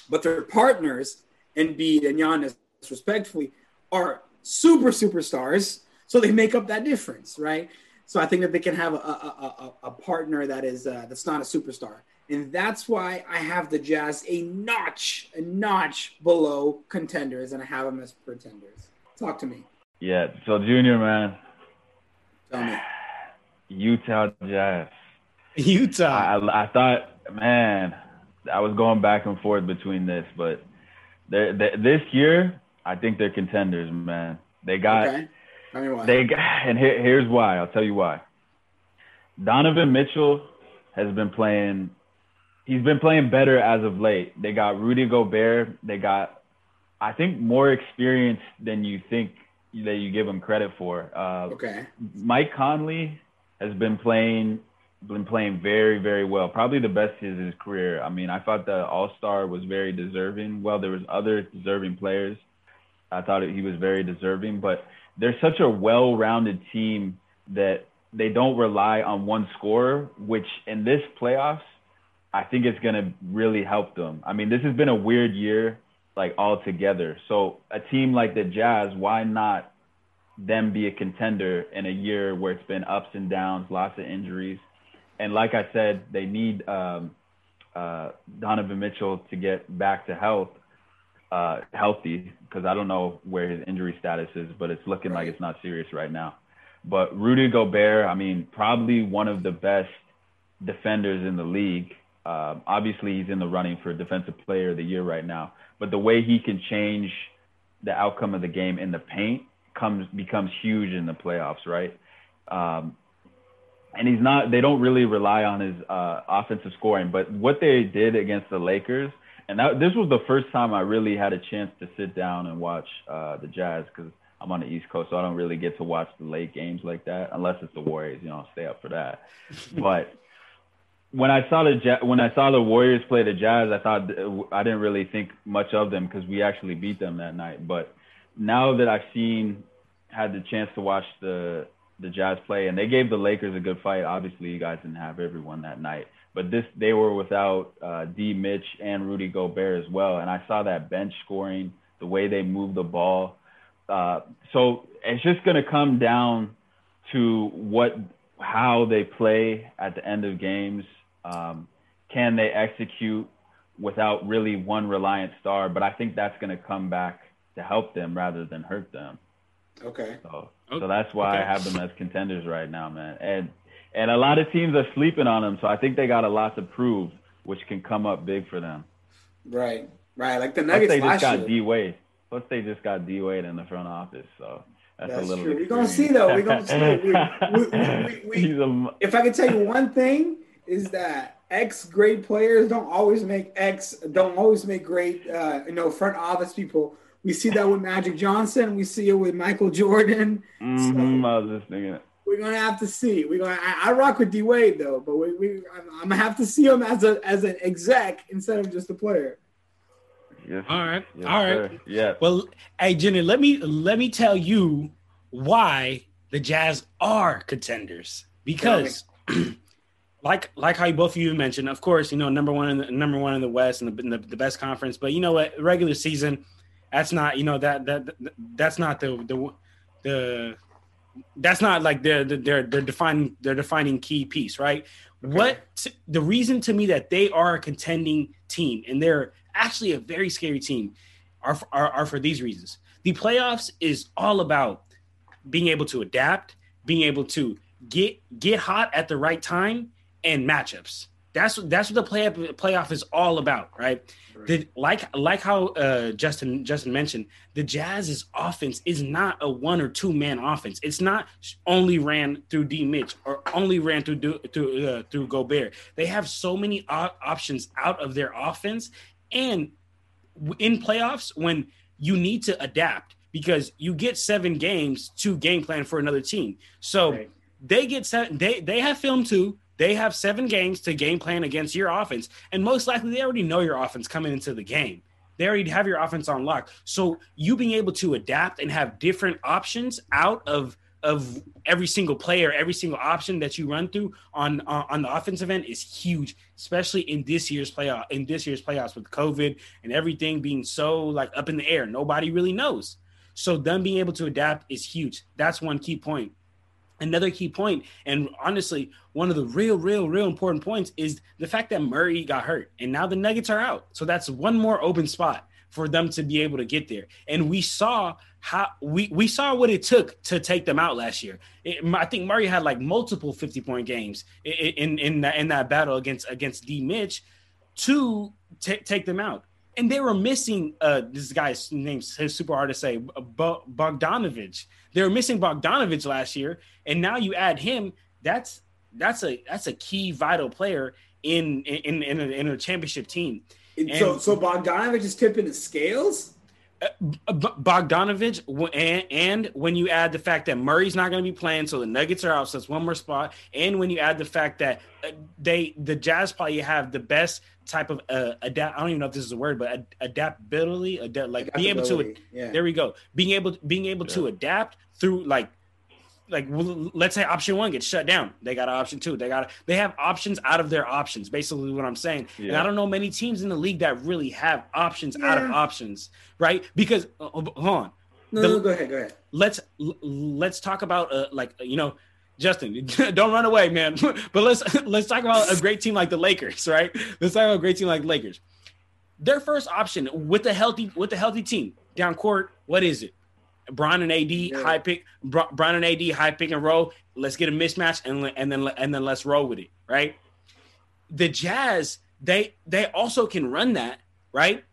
But their partners, Embiid and Giannis, respectfully, are super superstars. So they make up that difference, right? So I think that they can have a, a, a, a partner that is uh, that's not a superstar, and that's why I have the Jazz a notch, a notch below contenders, and I have them as pretenders. Talk to me. Yeah. So Junior, man. Tell me. Utah Jazz. Utah. I, I thought, man, I was going back and forth between this, but they this year, I think they're contenders, man. They got. Okay they got, and here, here's why. I'll tell you why. Donovan Mitchell has been playing. He's been playing better as of late. They got Rudy Gobert. They got, I think, more experience than you think that you give him credit for. Uh, okay. Mike Conley has been playing been playing very very well. Probably the best of his career. I mean, I thought the All Star was very deserving. Well, there was other deserving players. I thought he was very deserving, but they're such a well-rounded team that they don't rely on one scorer, which in this playoffs, I think it's going to really help them. I mean, this has been a weird year, like all together. So a team like the Jazz, why not them be a contender in a year where it's been ups and downs, lots of injuries, and like I said, they need um, uh, Donovan Mitchell to get back to health uh, healthy because I don't know where his injury status is, but it's looking right. like it's not serious right now. But Rudy Gobert, I mean, probably one of the best defenders in the league. Uh, obviously, he's in the running for Defensive Player of the Year right now. But the way he can change the outcome of the game in the paint comes becomes huge in the playoffs, right? Um, and he's not. They don't really rely on his uh, offensive scoring. But what they did against the Lakers – and that, this was the first time I really had a chance to sit down and watch uh, the Jazz because I'm on the East Coast, so I don't really get to watch the late games like that unless it's the Warriors. You know, I'll stay up for that. but when I saw the when I saw the Warriors play the Jazz, I thought I didn't really think much of them because we actually beat them that night. But now that I've seen, had the chance to watch the the Jazz play, and they gave the Lakers a good fight. Obviously, you guys didn't have everyone that night, but this they were without uh, D. Mitch and Rudy Gobert as well, and I saw that bench scoring, the way they move the ball. Uh, so it's just going to come down to what how they play at the end of games. Um, can they execute without really one reliant star? But I think that's going to come back to help them rather than hurt them. Okay. So, so that's why okay. I have them as contenders right now, man. And and a lot of teams are sleeping on them. So I think they got a lot to prove, which can come up big for them. Right, right. Like the Nuggets Plus they just got year. D Wade. Plus they just got D Wade in the front office. So that's, that's a little. True. We're gonna see though. We're gonna see. We, we, we, a, if I can tell you one thing, is that ex great players don't always make ex don't always make great uh, you know front office people. We see that with Magic Johnson. We see it with Michael Jordan. Mm-hmm, so, I was just thinking we're gonna have to see. We're gonna. I, I rock with D Wade though, but we, we I'm, I'm, gonna have to see him as a as an exec instead of just a player. Yes. All right. Yes, All right. Sir. Yeah. Well, hey Jenny, let me let me tell you why the Jazz are contenders because. like like how you both of you mentioned, of course, you know number one in the number one in the West and the, the, the best conference. But you know what, regular season, that's not you know that that that's not the the the that's not like their their their defining their defining key piece, right? Okay. What the reason to me that they are a contending team and they're actually a very scary team are, are, are for these reasons. The playoffs is all about being able to adapt, being able to get get hot at the right time and matchups. That's that's what the play playoff is all about, right? right. The, like like how uh, Justin Justin mentioned, the Jazz's offense is not a one or two man offense. It's not only ran through D Mitch or only ran through through uh, through Gobert. They have so many options out of their offense, and in playoffs when you need to adapt because you get seven games to game plan for another team. So right. they get set. They they have film too they have seven games to game plan against your offense, and most likely they already know your offense coming into the game. They already have your offense on lock. So you being able to adapt and have different options out of of every single player, every single option that you run through on uh, on the offensive end is huge, especially in this year's playoff in this year's playoffs with COVID and everything being so like up in the air. Nobody really knows. So them being able to adapt is huge. That's one key point. Another key point, and honestly, one of the real, real, real important points is the fact that Murray got hurt, and now the Nuggets are out. So that's one more open spot for them to be able to get there. And we saw how we we saw what it took to take them out last year. It, I think Murray had like multiple fifty point games in in in that, in that battle against against D Mitch to t- take them out and they were missing uh, this guy's name super hard to say Bogdanovich. They were missing Bogdanovich last year, and now you add him. That's that's a that's a key vital player in in in a, in a championship team. And so so Bogdanovich is tipping the scales. Uh, Bogdanovich, and, and when you add the fact that Murray's not going to be playing, so the Nuggets are out, so that's one more spot. And when you add the fact that uh, they, the Jazz probably have the best type of uh, adapt. I don't even know if this is a word, but ad- adaptability, adapt, like being able to. Yeah. There we go. Being able, being able yeah. to adapt through like like let's say option one gets shut down they got option two they got they have options out of their options basically what i'm saying yeah. and i don't know many teams in the league that really have options yeah. out of options right because uh, hold on no, the, no go ahead go ahead let's let's talk about uh, like you know Justin, don't run away, man. but let's let's talk about a great team like the Lakers, right? Let's talk about a great team like Lakers. Their first option with the healthy with the healthy team down court, what is it? Bron and AD yeah. high pick, Bron and AD high pick and roll. Let's get a mismatch and and then and then let's roll with it, right? The Jazz, they they also can run that, right?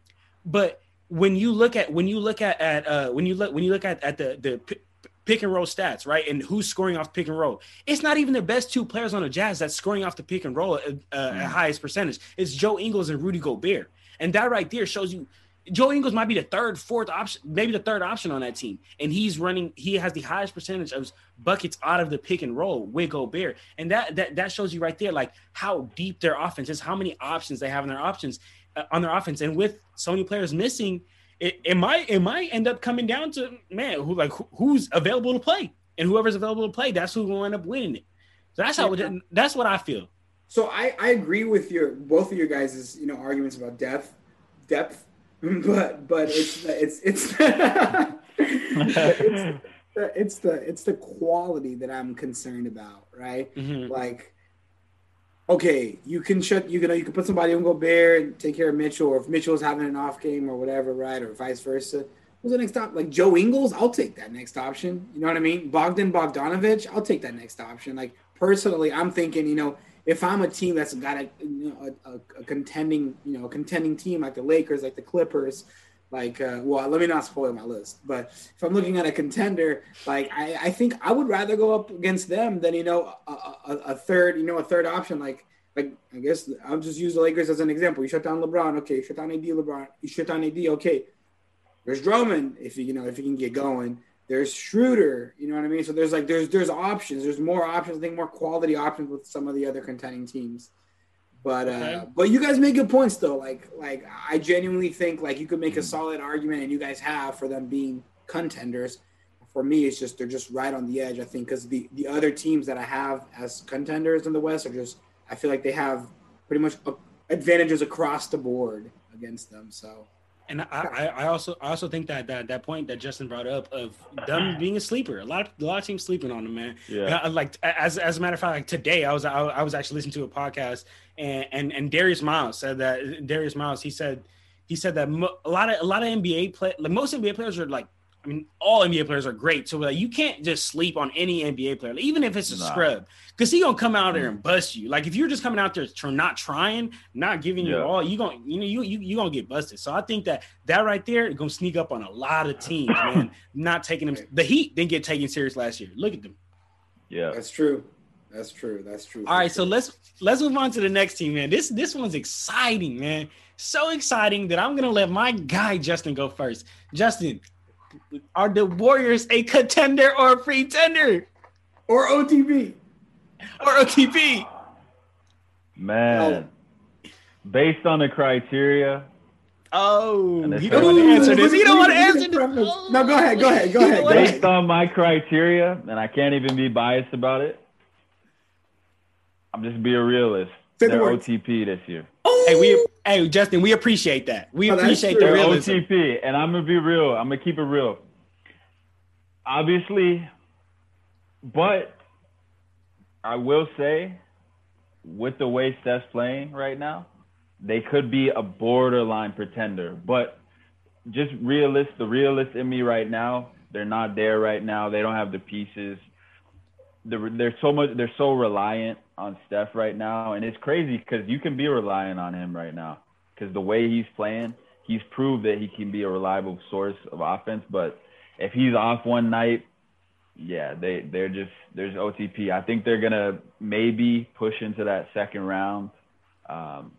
But when you look at when you look at at uh, when you look when you look at at the the pick and roll stats, right? And who's scoring off pick and roll? It's not even the best two players on the Jazz that's scoring off the pick and roll at, uh, mm. at highest percentage. It's Joe Ingles and Rudy Gobert, and that right there shows you Joe Ingles might be the third, fourth option, maybe the third option on that team, and he's running. He has the highest percentage of buckets out of the pick and roll with Gobert, and that that that shows you right there, like how deep their offense is, how many options they have in their options uh, on their offense, and with so many players missing it, it might it might end up coming down to man who like who, who's available to play and whoever's available to play that's who will end up winning it. So that's how yeah. that's what I feel. So I I agree with your both of your guys' you know arguments about depth depth, but but it's it's it's. it's the, it's the it's the quality that I'm concerned about, right? Mm-hmm. Like okay, you can shut you know you can put somebody on Gobert and take care of Mitchell, or if Mitchell's having an off game or whatever, right, or vice versa. Who's the next option? Like Joe Ingles, I'll take that next option. You know what I mean? Bogdan Bogdanovich, I'll take that next option. Like personally, I'm thinking, you know, if I'm a team that's got a you know, a, a, contending, you know, a contending team like the Lakers, like the Clippers, like, uh, well, let me not spoil my list, but if I'm looking at a contender, like I, I think I would rather go up against them than you know a, a, a, third, you know, a third option. Like, like I guess I'll just use the Lakers as an example. You shut down LeBron, okay. You shut down AD, LeBron. You shut down AD, okay. There's Drummond if you you know if you can get going. There's Schroeder, you know what I mean. So there's like there's there's options. There's more options. I think more quality options with some of the other contending teams. But uh, but you guys make good points though. Like like I genuinely think like you could make a mm. solid argument, and you guys have for them being contenders. For me, it's just they're just right on the edge. I think because the the other teams that I have as contenders in the West are just I feel like they have pretty much advantages across the board against them. So and I, I also I also think that that that point that Justin brought up of them mm. being a sleeper, a lot of a lot of teams sleeping on them, man. Yeah. I, like as as a matter of fact, like today I was I, I was actually listening to a podcast and and and Darius Miles said that Darius Miles he said he said that mo- a lot of a lot of NBA play like most NBA players are like I mean, all NBA players are great. So like, you can't just sleep on any NBA player, even if it's a nah. scrub, because he gonna come out there mm. and bust you. Like if you're just coming out there tr- not trying, not giving yeah. you all, you gonna you know you you you gonna get busted. So I think that that right there is gonna sneak up on a lot of teams, man. not taking them. The Heat didn't get taken serious last year. Look at them. Yeah, that's true. That's true. That's true. All right, so let's let's move on to the next team, man. This this one's exciting, man. So exciting that I'm gonna let my guy Justin go first. Justin, are the Warriors a contender or a pretender? Or OTP? Or OTP? Man, oh. based on the criteria. Oh, he don't want to answer this. He don't want to answer this. Oh. No, go ahead. Go ahead. Go ahead. Based on my criteria, and I can't even be biased about it. I'm just being a realist. Say They're the OTP this year. Oh. Hey, we hey Justin, we appreciate that. We oh, appreciate the realism. OTP, and I'm gonna be real. I'm gonna keep it real. Obviously, but I will say, with the way Steph's playing right now, they could be a borderline pretender. But just realist, the realist in me right now, they're not there right now. They don't have the pieces. They're, they're so much. They're so reliant on Steph right now, and it's crazy because you can be relying on him right now because the way he's playing, he's proved that he can be a reliable source of offense. But if he's off one night, yeah, they they're just there's OTP. I think they're gonna maybe push into that second round, um,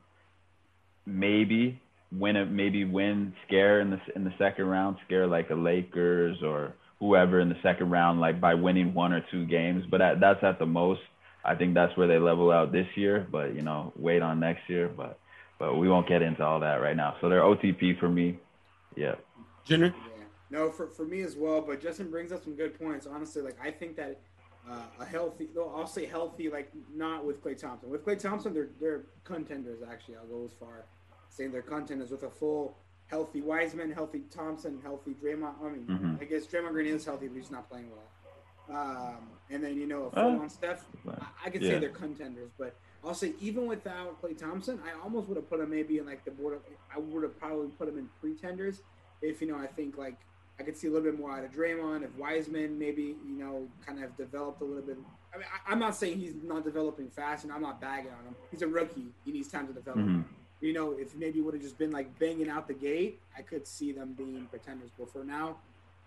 maybe win it, maybe win scare in the in the second round, scare like the Lakers or whoever in the second round, like by winning one or two games. But that's at the most. I think that's where they level out this year, but you know, wait on next year. But but we won't get into all that right now. So they're OTP for me. Yeah. Jenner? Yeah. No, for, for me as well. But Justin brings up some good points. Honestly, like I think that uh, a healthy, though I'll say healthy, like not with Klay Thompson. With Klay Thompson, they're they're contenders. Actually, I'll go as far saying they're contenders with a full healthy Wiseman, healthy Thompson, healthy Draymond. I mean, mm-hmm. I guess Draymond Green is healthy, but he's not playing well. Um, and then you know a full on Steph. I, I could yeah. say they're contenders, but I'll say even without Klay Thompson, I almost would have put him maybe in like the board. Of, I would have probably put him in pretenders if you know I think like I could see a little bit more out of Draymond. If Wiseman maybe you know kind of developed a little bit. I mean, I, am not saying he's not developing fast, and I'm not bagging on him. He's a rookie. He needs time to develop. Mm-hmm. You know, if maybe would have just been like banging out the gate, I could see them being pretenders. But for now,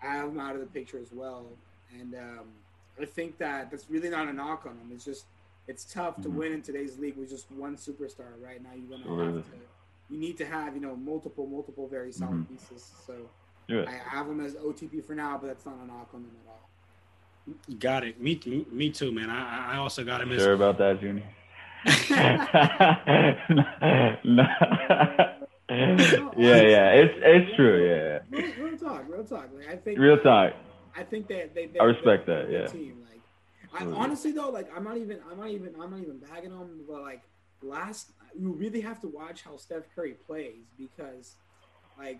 I have them out of the picture as well. And um, I think that that's really not a knock on them. It's just it's tough to mm-hmm. win in today's league with just one superstar. Right now, you're gonna have to. You need to have you know multiple, multiple very solid mm-hmm. pieces. So yeah. I have them as OTP for now, but that's not a knock on them at all. You got it. Me, me, me too, man. I, I also got him. Sure as... about that, Junior. no. yeah, yeah, it's it's true. Yeah. Real, real talk, real talk. Like I think real talk. I think that they, they I respect that. Yeah. Team. Like, I honestly though, like I'm not even I'm not even I'm not even bagging them, but like last you really have to watch how Steph Curry plays because like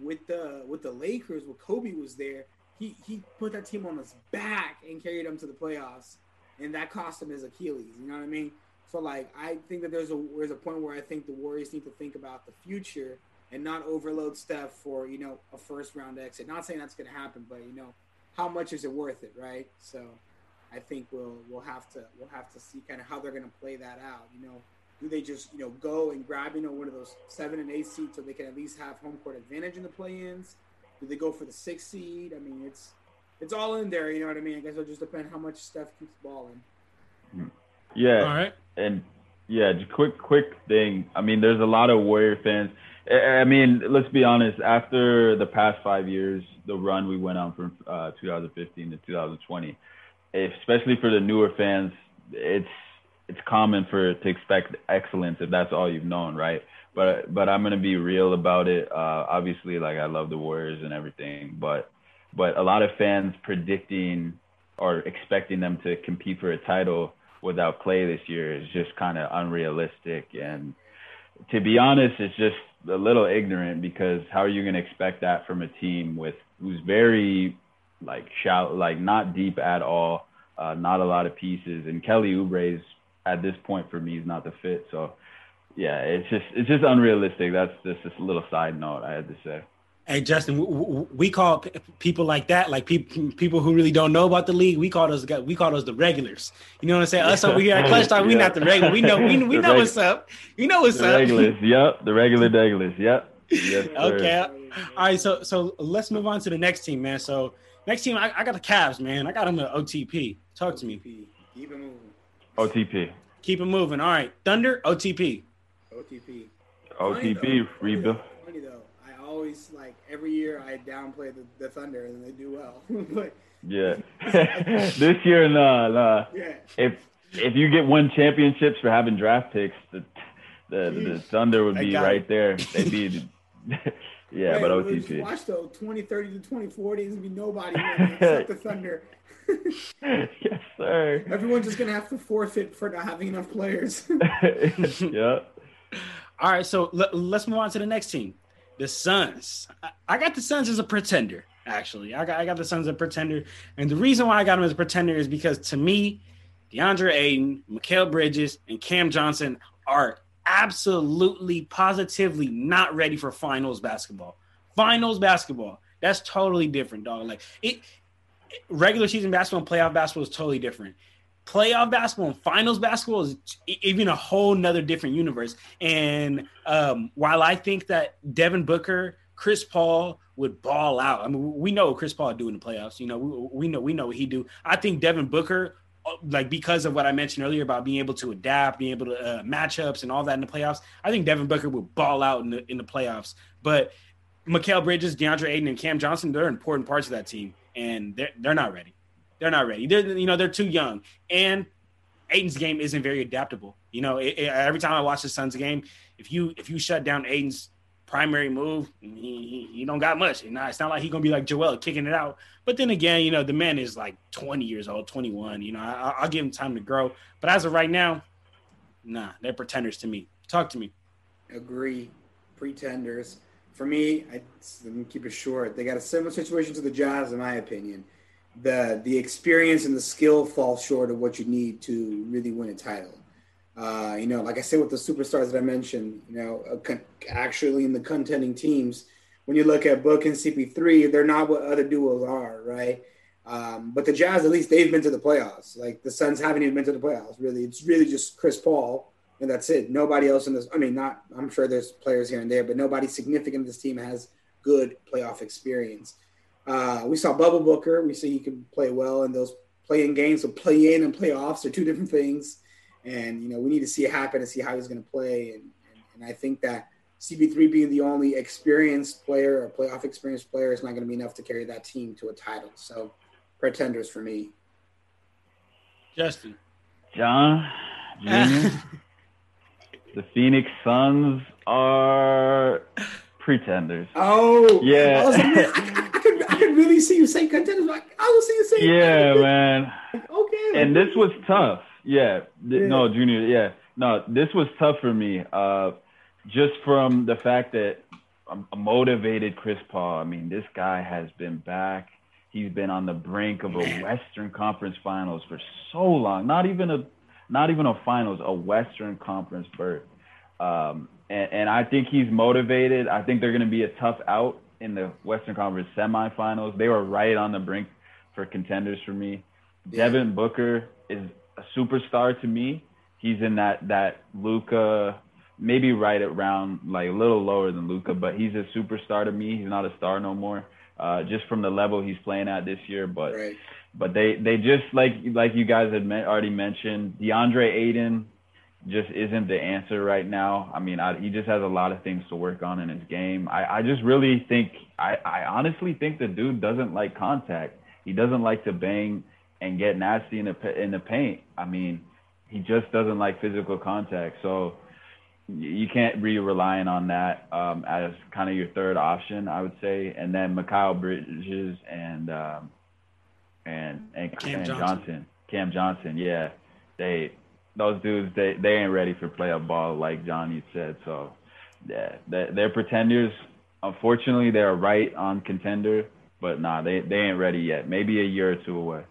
with the with the Lakers, when Kobe was there, he he put that team on his back and carried them to the playoffs, and that cost him his Achilles. You know what I mean? So like I think that there's a there's a point where I think the Warriors need to think about the future and not overload Steph for you know a first round exit. Not saying that's going to happen, but you know how much is it worth it, right? So I think we'll we'll have to we'll have to see kind of how they're going to play that out. You know, do they just you know go and grab you know one of those seven and eight seeds so they can at least have home court advantage in the play-ins? Do they go for the six seed? I mean, it's it's all in there. You know what I mean? I guess it'll just depend how much Steph keeps balling. Yeah. All right. And yeah, just quick quick thing. I mean, there's a lot of Warrior fans. I mean, let's be honest. After the past five years, the run we went on from uh, 2015 to 2020, especially for the newer fans, it's it's common for to expect excellence if that's all you've known, right? But but I'm gonna be real about it. Uh, obviously, like I love the Warriors and everything, but but a lot of fans predicting or expecting them to compete for a title without Klay this year is just kind of unrealistic. And to be honest, it's just a little ignorant because how are you going to expect that from a team with who's very like shallow, like not deep at all, uh, not a lot of pieces, and Kelly Oubre's at this point for me is not the fit. So yeah, it's just it's just unrealistic. That's just a little side note I had to say. Hey Justin, we, we call p- people like that, like people people who really don't know about the league. We call those we call those the regulars. You know what I'm saying? Us over here at Clutch Time, we Yeah. not the regular. We know we, we know reg- what's up. We know what's The up. regulars, yep. The regular deglars, yep. Yes. Okay. All right. So so let's move on to the next team, man. So next team, I, I got the Cavs, man. I got them at OTP. Talk to me. OTP. Keep it moving. OTP. Keep it moving. All right. Thunder, OTP. OTP. OTP rebuild. Funny though, I always like every year I downplay the, the Thunder and they do well. but Yeah. this year, nah, nah. yeah, If if you get one championships for having draft picks, the the, the Thunder would be right it. there. They'd be. yeah, Wait, but well, just OTP. Watch though, 2030 to 2040 is gonna be nobody except the Thunder. yes, sir. Everyone's just gonna have to forfeit for not having enough players. yeah. All right. So let, let's move on to the next team, the Suns. I, got the Suns as a pretender. Actually, I got I got the Suns as a pretender, and the reason why I got them as a pretender is because to me, DeAndre Ayton, Mikal Bridges, and Cam Johnson are absolutely, positively not ready for finals basketball. Finals basketball. That's totally different, dog. Like it, regular season basketball and playoff basketball is totally different. Playoff basketball and finals basketball is even a whole nother different universe. And um, while I think that Devin Booker, Chris Paul would ball out. I mean, we know what Chris Paul do in the playoffs. You know, we, we know we know what he do. I think Devin Booker, uh, like because of what I mentioned earlier about being able to adapt, being able to uh, matchups and all that in the playoffs, I think Devin Booker would ball out in the in the playoffs. But Mikal Bridges, DeAndre Ayton, and Cam Johnson, they're important parts of that team, and they're they're not ready. They're not ready. They're you know they're too young, and Ayton's game isn't very adaptable. You know, it, it- every time I watch the Suns game, if you if you shut down Ayton's primary move, he, he, he don't got much. And it's not like he's gonna be like Joel kicking it out. But then again, you know, the man is like 20 years old, 21. You know, I, I'll give him time to grow. But as of right now, nah, they're pretenders to me. Talk to me. Agree. Pretenders. For me, I, let me keep it short. They got a similar situation to the Jazz, in my opinion. The the experience and the skill fall short of what you need to really win a title. Uh, you know, like I said with the superstars that I mentioned, you know, actually in the contending teams, when you look at Book and CP3, they're not what other duos are, right? Um, but the Jazz, at least they've been to the playoffs. Like the Suns haven't even been to the playoffs. Really, it's really just Chris Paul, and that's it. Nobody else in this. I mean, not. I'm sure there's players here and there, but nobody significant in this team has good playoff experience. Uh, we saw Bubble Booker. We see he can play well in those playing games. So play in and playoffs are two different things, and you know we need to see it happen and see how he's going to play. And, and and I think that CP3 being the only experienced player or playoff experienced player is not going to be enough to carry that team to a title. So pretenders for me. Justin. John Jr. the Phoenix Suns are pretenders. Oh Yeah. really see you say contenders. Like I will see you say Yeah, man. Okay. And this was tough. Yeah. Yeah. No, Junior. Yeah. No, this was tough for me. Uh, just from the fact that I'm a motivated Chris Paul. I mean, this guy has been back. He's been on the brink of a Western Conference Finals for so long. Not even a, not even a Finals, a Western Conference berth. Um, and, and I think he's motivated. I think they're going to be a tough out in the Western Conference semifinals. They were right on the brink for contenders for me. Yeah. Devin Booker is a superstar to me. He's in that that Luka, maybe right around like a little lower than Luka, but he's a superstar to me. He's not a star no more, uh, just from the level he's playing at this year. But right. but they they just like like you guys had already mentioned, DeAndre Ayton just isn't the answer right now. I mean, I, he just has a lot of things to work on in his game. I, I just really think I, I honestly think the dude doesn't like contact. He doesn't like to bang and get nasty in the in the paint. I mean, he just doesn't like physical contact. So you can't be relying on that um, as kind of your third option, I would say. And then Mikal Bridges and um, and and, Cam and Johnson. Johnson, Cam Johnson, yeah, they those dudes they they ain't ready for playoff ball like Johnny said. So yeah, they, they're pretenders. Unfortunately, they're right on contender, but nah, they they ain't ready yet. Maybe a year or two away.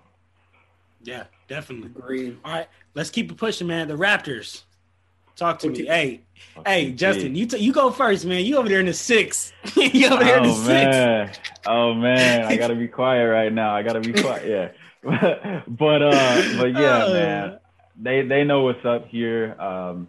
Yeah, definitely. Agree. All right, let's keep it pushing, man. The Raptors. Talk to me. Hey, hey, Justin, you t- you go first, man. You over there in the six. you over there in the oh man, oh man, I gotta be quiet right now. I gotta be quiet. Yeah, but uh, but yeah, Uh. man, they they know what's up here. Um,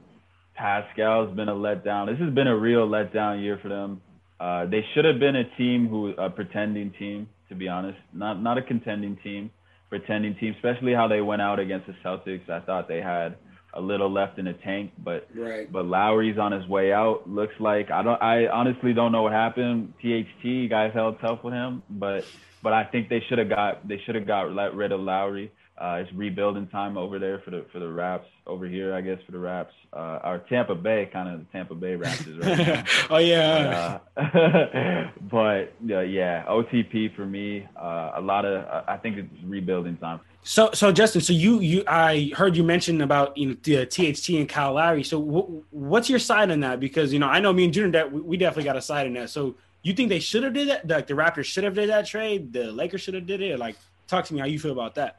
Pascal's been a letdown. This has been a real letdown year for them. Uh, they should have been a team who a pretending team, to be honest, not not a contending team, pretending team. Especially how they went out against the Celtics. I thought they had a little left in the tank, but Right. but Lowry's on his way out. Looks like I don't. I honestly don't know what happened. THT guys held tough with him, but but I think they should have got they should have got let rid of Lowry. Uh, it's rebuilding time over there for the for the Raps over here, I guess for the Raps. Uh, our Tampa Bay, kind of the Tampa Bay Raptors right oh yeah. But, uh, but uh, yeah, OTP for me. Uh, a lot of I think it's rebuilding time. So, so Justin, so you, you, I heard you mention about you know the THT and Kyle Lowry. So, w- what's your side on that? Because you know, I know me and Junior that we, we definitely got a side in that. So, you think they should have did that? Like the Raptors should have did that trade. The Lakers should have did it. Like, talk to me how you feel about that.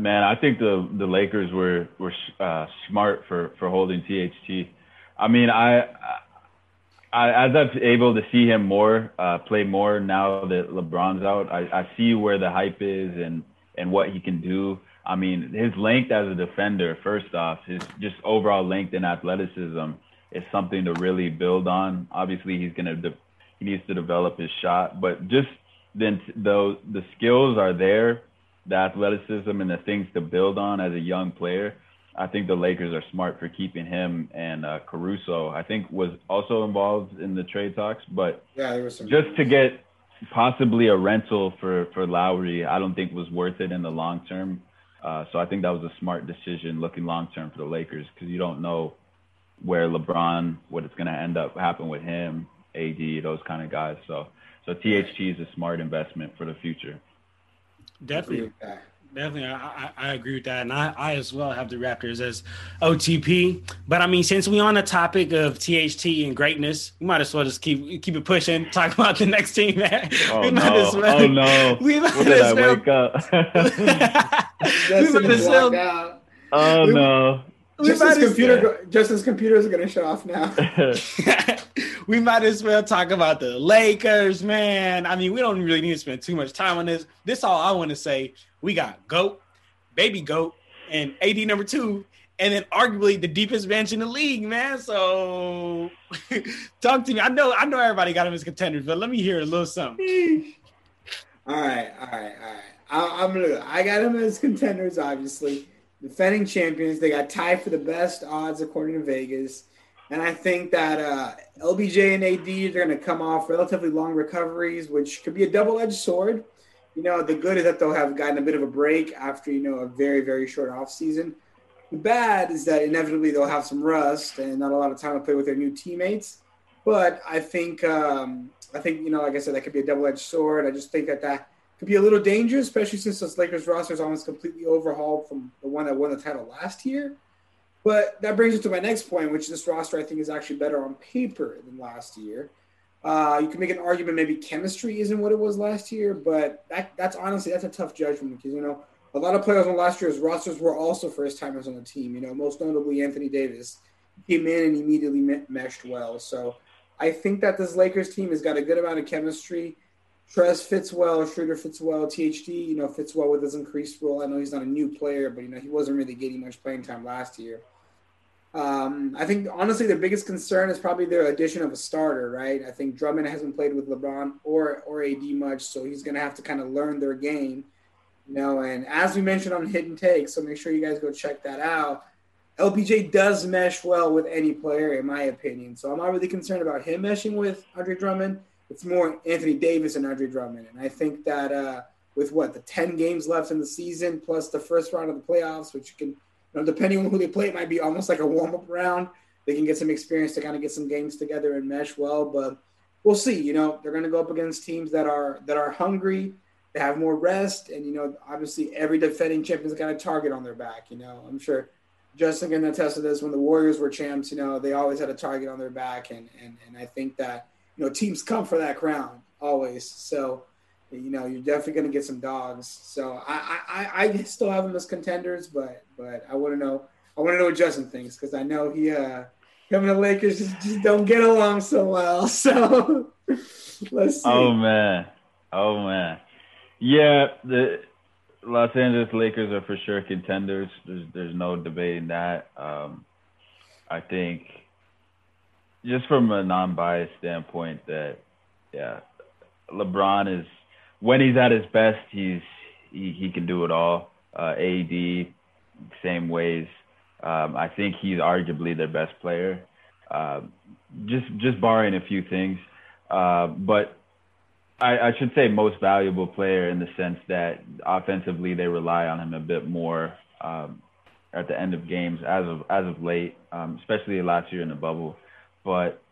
Man, I think the the Lakers were were uh, smart for for holding THT. I mean, I, I as I've able to see him more uh, play more now that LeBron's out, I, I see where the hype is and and what he can do. I mean, his length as a defender, first off, his just overall length and athleticism is something to really build on. Obviously, he's gonna de- he needs to develop his shot, but just then those the skills are there the athleticism and the things to build on as a young player. I think the Lakers are smart for keeping him and uh, Caruso. I think was also involved in the trade talks, but Yeah, there was some. just to get possibly a rental for for Lowry, I don't think was worth it in the long term. Uh, so I think that was a smart decision looking long term for the Lakers because you don't know where LeBron, what it's going to end up happen with him, AD, those kind of guys. So so THT is a smart investment for the future. Definitely, definitely, I, I, I agree with that, and I, I as well have the Raptors as OTP. But I mean, since we on the topic of THT and greatness, we might as well just keep keep it pushing. Talk about the next team, man. Oh we no! might as well. Oh no! We might What did I as well. wake up? we might as well. out. oh We- no! We Justin's might as computer, go- Justin's computer is gonna shut off now. we might as well talk about the Lakers, man. I mean, we don't really need to spend too much time on this. This all I want to say. We got Goat, Baby Goat, and AD number two, and then arguably the deepest bench in the league, man. So talk to me. I know, I know everybody got him as contenders, but let me hear a little something. all right, all right, all right. I, I'm gonna. I got them as contenders, obviously. Defending champions. They got tied for the best odds according to Vegas, and I think that uh, LBJ and AD are going to come off relatively long recoveries, which could be a double-edged sword. You know, the good is that they'll have gotten a bit of a break after you know a very very short off season. The bad is that inevitably they'll have some rust and not a lot of time to play with their new teammates. But I think um, I think you know, like I said, that could be a double-edged sword. I just think that that could be a little dangerous, especially since this Lakers roster is almost completely overhauled from the one that won the title last year. But that brings us to my next point, which this roster I think is actually better on paper than last year. Uh, you can make an argument maybe chemistry isn't what it was last year, but that, that's honestly that's a tough judgment because you know a lot of players on last year's rosters were also first timers on the team. You know, most notably Anthony Davis came in and immediately me- meshed well. So I think that this Lakers team has got a good amount of chemistry. Trez fits well, Schroeder fits well, THT, you know, fits well with his increased role. I know he's not a new player, but you know, he wasn't really getting much playing time last year. Um, I think honestly the biggest concern is probably their addition of a starter, right? I think Drummond hasn't played with LeBron or or AD much, so he's gonna have to kind of learn their game. You know, and as we mentioned on Hidden Take, so make sure you guys go check that out. LBJ does mesh well with any player, in my opinion. So I'm not really concerned about him meshing with Andre Drummond. It's more Anthony Davis and Andre Drummond. And I think that uh, with what the 10 games left in the season, plus the first round of the playoffs, which can, you know, depending on who they play, it might be almost like a warm up round. They can get some experience to kind of get some games together and mesh well. But we'll see. You know, they're going to go up against teams that are that are hungry. They have more rest, and you know, obviously, every defending champion's got a target on their back. You know, I'm sure Justin can attest to this. When the Warriors were champs, you know, they always had a target on their back, and and and I think that you know teams come for that crown always. So, you know, you're definitely going to get some dogs. So I I I still have them as contenders, but but I want to know. I want to know what Justin thinks because I know he uh him and the Lakers just, just don't get along so well. So let's see. Oh man, oh man, yeah. The Los Angeles Lakers are for sure contenders. There's there's no debating that. Um, I think just from a non-biased standpoint, that yeah, LeBron is when he's at his best, he's he, he can do it all. Uh, AD, same ways. Um, I think he's arguably their best player, uh, just just barring a few things. Uh, but I, I, should say most valuable player in the sense that offensively they rely on him a bit more um, at the end of games as of as of late, um, especially last year in the bubble. But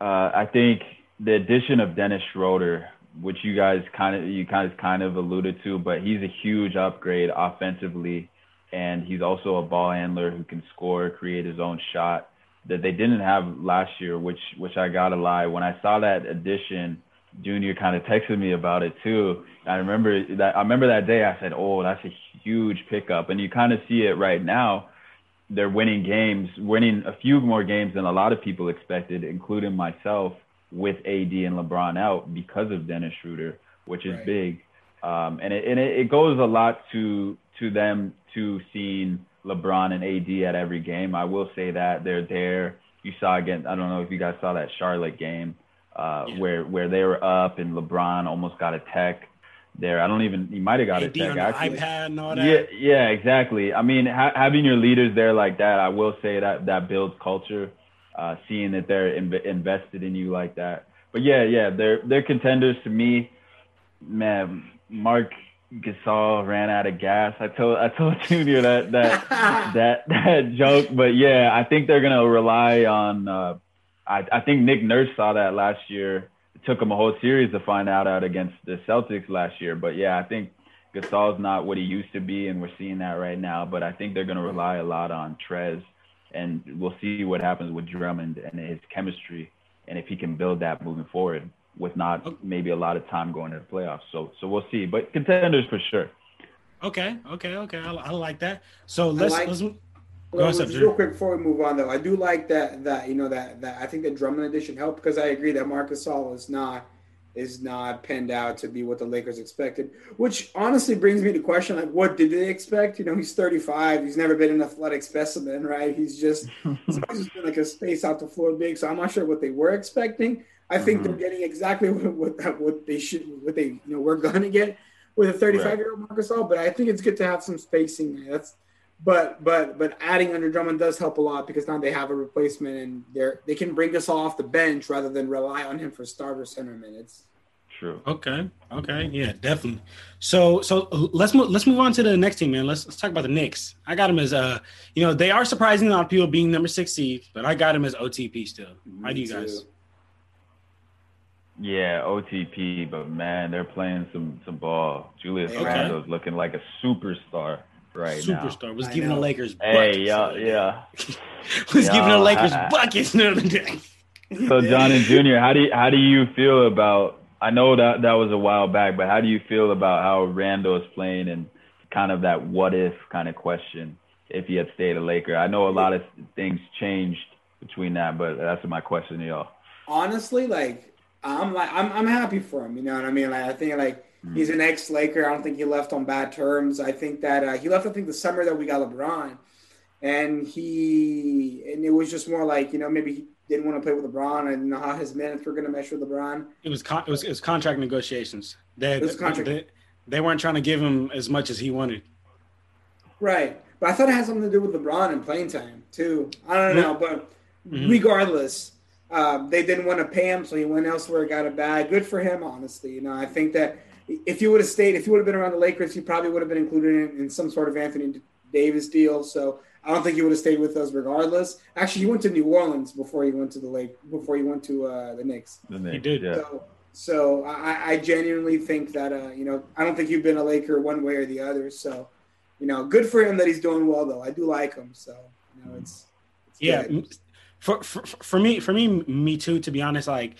uh, I think the addition of Dennis Schroeder, which you guys kind of you guys kind of alluded to, but he's a huge upgrade offensively, and he's also a ball handler who can score, create his own shot that they didn't have last year, which which I gotta lie. When I saw that addition, Junior kind of texted me about it too. I remember that I remember that day I said, "Oh, that's a huge pickup," and you kind of see it right now. They're winning games, winning a few more games than a lot of people expected, including myself, with AD and LeBron out because of Dennis Schroeder, which is right. big. Um, and it, and it, it goes a lot to to them to seeing LeBron and AD at every game. I will say that they're there. You saw again. I don't know if you guys saw that Charlotte game uh, yeah. where where they were up and LeBron almost got a tech there. I don't even. He might have got AD a tech. actually. iPad and all that. Yeah, yeah, exactly. I mean, ha- having your leaders there like that, I will say that that builds culture. Uh, seeing that they're inv- invested in you like that. But yeah, yeah, they're they're contenders to me. Man, Marc Gasol ran out of gas. I told I told Junior that that that that joke, but yeah, I think they're gonna rely on. Uh, I I think Nick Nurse saw that last year. It took him a whole series to find out out against the Celtics last year. But yeah, I think Gasol's not what he used to be, and we're seeing that right now. But I think they're gonna rely a lot on Trez, and we'll see what happens with Drummond and his chemistry, and if he can build that moving forward with not oh. maybe a lot of time going to the playoffs. So so we'll see, but contenders for sure. Okay, okay, okay. I, I like that. So let's like, let's go well, on, just real quick before we move on though. I do like that that you know that that I think that Drummond addition helped because I agree that Marc Gasol is not is not penned out to be what the Lakers expected, which honestly brings me to question like what did they expect? You know, he's 35, he's never been an athletic specimen, right? He's just he's just been like a space out the floor big, so I'm not sure what they were expecting. I think mm-hmm. they're getting exactly what, what, what they should, what they you know we're going to get with a 35 year old Marc Gasol. But I think it's good to have some spacing. That's but but but adding Andre Drummond does help a lot because now they have a replacement and they're they can bring Gasol off the bench rather than rely on him for starter center minutes. True. Okay. Okay. Yeah, definitely. So so let's move let's move on to the next team, man. Let's let's talk about the Knicks. I got them as uh you know they are surprising a lot of people being number six seed, but I got them as OTP still. How do you guys? Yeah, OTP, but man, they're playing some some ball. Julius okay. Randle's looking like a superstar right superstar. now. Superstar was giving the Lakers buckets. Hey, yeah, yeah. was giving the Lakers buckets the other day. so, John and Junior, how do you, how do you feel about? I know that that was a while back, but how do you feel about how Randle is playing and kind of that what if kind of question if he had stayed a Laker? I know a lot of things changed between that, but that's my question to y'all. Honestly, like I'm like I'm I'm happy for him. You know what I mean? Like I think like mm. he's an ex Laker. I don't think he left on bad terms. I think that uh, he left. I think the summer that we got LeBron, and he and it was just more like you know maybe he didn't want to play with LeBron. I didn't know how his minutes were going to mesh with LeBron. It was con- it was it was contract negotiations. They, it was contract. They, they weren't trying to give him as much as he wanted. Right, but I thought it had something to do with LeBron and playing time too. I don't know, but mm-hmm. regardless um, they didn't want to pay him, so he went elsewhere, got a bag. Good for him, honestly. You know, I think that if you would have stayed, if you would have been around the Lakers, you probably would have been included in, in some sort of Anthony Davis deal. So I don't think he would have stayed with us regardless. Actually, he went to New Orleans before he went to the Lake, before he went to uh, the Knicks. The Knicks. He did, yeah. So, so I, I genuinely think that uh, you know I don't think you've been a Laker one way or the other. So you know, good for him that he's doing well though. I do like him. So you know, it's, it's yeah. Good for, for for me for me me too to be honest like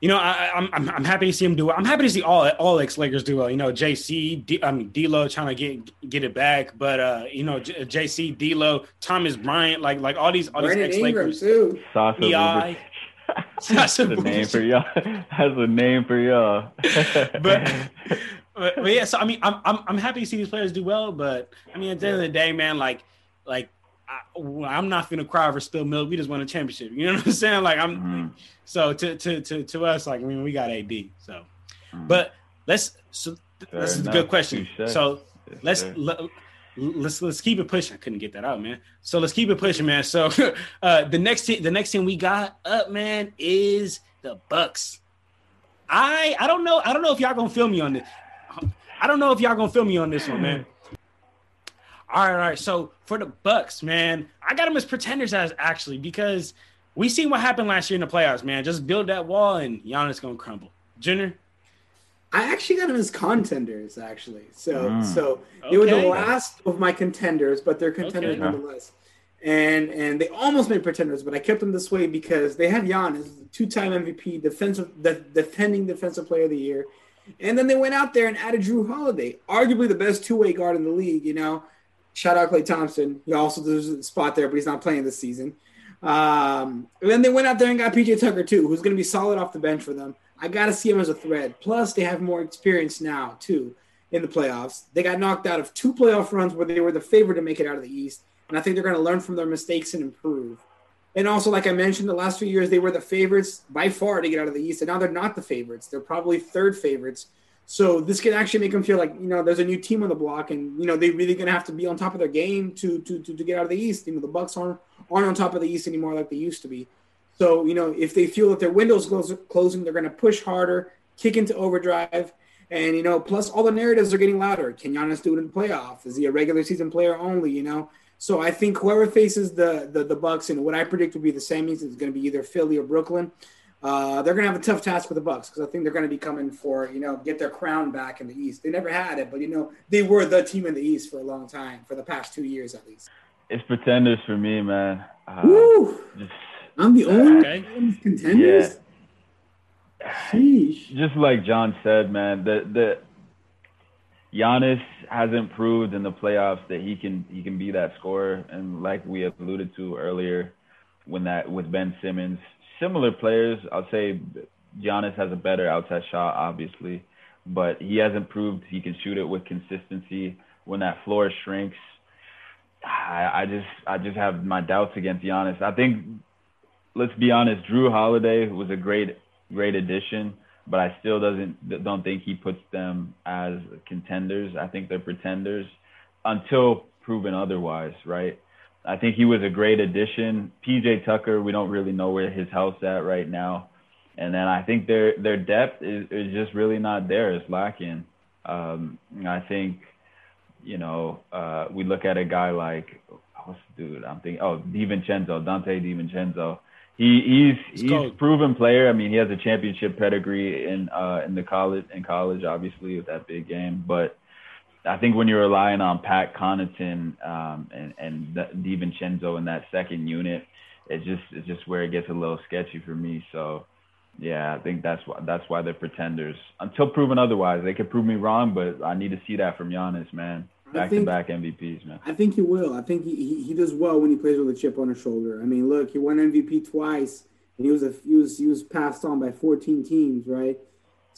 you know, I, am I'm, I'm happy to see him do well. I'm happy to see all all ex Lakers do well. You know, JC, D, I mean D'Lo trying to get get it back, but uh, you know, J- JC, D'Lo, Thomas Bryant, like like all these all these ex Lakers too. Sasa That's a name for y'all. Has a name for y'all. but, but, but yeah, so I mean, I'm I'm I'm happy to see these players do well, but I mean, at the end of the day, man, like like I, am not gonna cry over spilled milk. We just won a championship. You know what I'm saying? Like I'm. Mm-hmm. So to to to to us, like I mean, we got AD. So, mm-hmm. but let's. So Fair that's enough. a good question. So let's let, let's let's keep it pushing. I couldn't get that out, man. So let's keep it pushing, man. So uh the next team, the next team we got up, man, is the Bucks. I I don't know. I don't know if y'all gonna film me on this. I don't know if y'all gonna film me on this one, man. All right, all right. So for the Bucks, man, I got them as pretenders as actually because we seen what happened last year in the playoffs, man. Just build that wall and Giannis gonna crumble. Junior. I actually got them as contenders, actually. So, mm. so they okay. were the last of my contenders, but they're contenders okay. nonetheless. And and they almost made pretenders, but I kept them this way because they have Giannis, two-time MVP, defensive, the defending defensive player of the year, and then they went out there and added Jrue Holiday, arguably the best two-way guard in the league. You know, Shout out Klay Thompson. He also does a spot there, but he's not playing this season. Um, and then they went out there and got PJ Tucker too, who's going to be solid off the bench for them. I got to see him as a threat. Plus, they have more experience now too in the playoffs. They got knocked out of two playoff runs where they were the favorite to make it out of the East, and I think they're going to learn from their mistakes and improve. And also, like I mentioned, the last few years they were the favorites by far to get out of the East, and now they're not the favorites. They're probably third favorites so this can actually make them feel like you know there's a new team on the block, and you know they're really gonna have to be on top of their game to to to, to get out of the East. You know the Bucks aren't aren't on top of the East anymore like they used to be. So you know if they feel that their windows close, closing, they're gonna push harder, kick into overdrive, and you know plus all the narratives are getting louder. Can Giannis do it in the playoffs? Is he a regular season player only? You know. So I think whoever faces the the, the Bucks and what I predict will be the semis is going to be either Philly or Brooklyn. Uh, they're going to have a tough task with the Bucks because I think they're going to be coming for you know get their crown back in the East. They never had it, but you know they were the team in the East for a long time, for the past two years at least. It's pretenders for me, man. Uh, Woo! Just, I'm the only okay. contenders. Yeah. Sheesh. Just like John said, man, the the Giannis hasn't proved in the playoffs that he can he can be that scorer, and like we alluded to earlier, when that with Ben Simmons, similar players. I'll say Giannis has a better outside shot, obviously, but he hasn't proved he can shoot it with consistency. When that floor shrinks, I, I just I just have my doubts against Giannis. I think, let's be honest, Jrue Holiday was a great great addition, but I still doesn't don't think he puts them as contenders. I think they're pretenders until proven otherwise, right? I think he was a great addition. PJ Tucker, we don't really know where his health's at right now. And then I think their their depth is, is just really not there. It's lacking. Um, I think, you know, uh, we look at a guy like what's the dude? I'm thinking, oh, DiVincenzo, Donte DiVincenzo. He he's he's a proven player. I mean, he has a championship pedigree in uh in the college in college, obviously with that big game. But I think when you're relying on Pat Connaughton um, and and DiVincenzo in that second unit, it's just it's just where it gets a little sketchy for me. So, yeah, I think that's why that's why they're pretenders until proven otherwise. They could prove me wrong, but I need to see that from Giannis, man. Back to back MVPs, man. I think he will. I think he, he, he does well when he plays with a chip on his shoulder. I mean, look, he won MVP twice, and he was a he was he was passed on by 14 teams, right?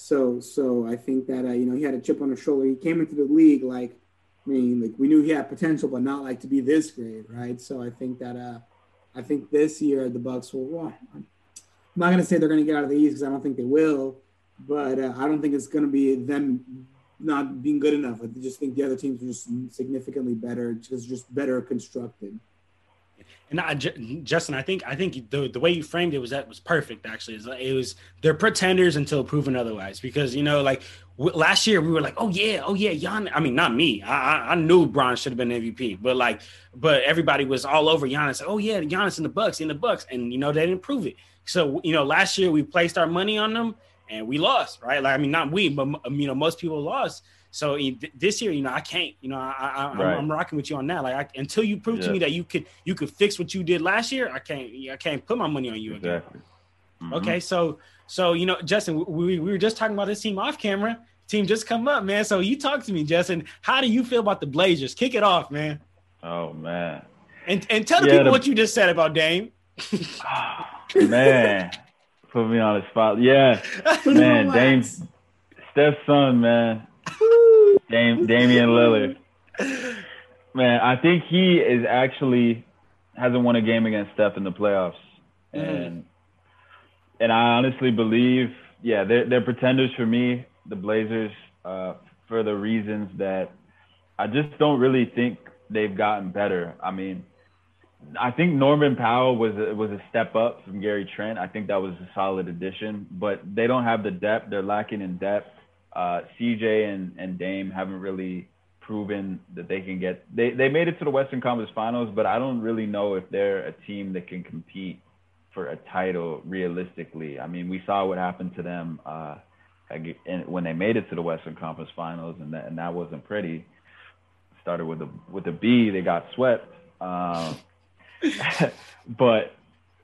So so I think that uh, you know he had a chip on his shoulder. He came into the league like I mean like we knew he had potential, but not like to be this great, right? So I think that uh, I think this year the Bucks will. Well, I'm not to say they're to get out of the East because I don't think they will, but uh, I don't think it's to be them not being good enough. I just think the other teams are just significantly better, just just better constructed. And I, Justin, I think I think the the way you framed it was that was perfect. Actually, it was they're pretenders until proven otherwise. Because you know, like w- last year, we were like, oh yeah, oh yeah, Jan. I mean, not me. I I, I knew Bron should have been MVP, but like, but everybody was all over Giannis. Oh yeah, Giannis in the Bucks, in the Bucks, and you know they didn't prove it. So you know, last year we placed our money on them and we lost, right? Like I mean, not we, but you know, most people lost. So this year, you know, I can't, you know, I, I am right. rocking with you on that. Like I, until you prove yeah. to me that you could you could fix what you did last year, I can't I can't put my money on you exactly. again. Mm-hmm. Okay, so So you know, Justin, we, we were just talking about this team off camera. Team just come up, man. So you talk to me, Justin. How do you feel about the Blazers? Kick it off, man. Oh man. And and tell the yeah, people the, what you just said about Dame. oh, man, put me on the spot. Yeah, man, Dame, Steph's son, man. Dame, Damian Lillard. Man, I think he is actually hasn't won a game against Steph in the playoffs, mm. and and I honestly believe, yeah, they're they're pretenders for me, the Blazers, uh, for the reasons that I just don't really think they've gotten better. I mean, I think Norman Powell was a, was a step up from Gary Trent. I think that was a solid addition, but they don't have the depth. They're lacking in depth. Uh, CJ and, and Dame haven't really proven that they can get. They they made it to the Western Conference Finals, but I don't really know if they're a team that can compete for a title realistically. I mean, we saw what happened to them uh, when they made it to the Western Conference Finals, and that, and that wasn't pretty. Started with a with a B, they got swept. Um, but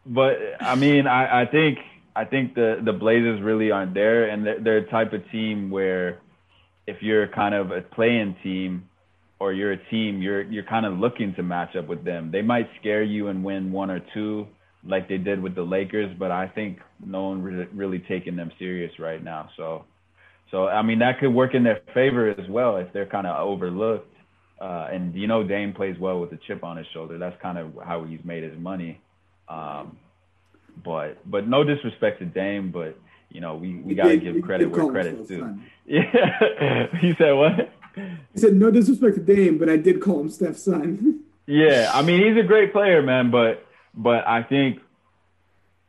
but I mean, I, I think I think the the Blazers really aren't there, and they're, they're a type of team where if you're kind of a playing team or you're a team, you're you're kind of looking to match up with them. They might scare you and win one or two, like they did with the Lakers, but I think no one really, really taking them serious right now. So, so I mean that could work in their favor as well if they're kind of overlooked. Uh, and you know Dame plays well with a chip on his shoulder. That's kind of how he's made his money. Um, but but no disrespect to Dame, but you know we, we got to give credit where credit's due. Yeah, he said what? He said no disrespect to Dame, but I did call him Steph's son. yeah, I mean he's a great player, man, but but I think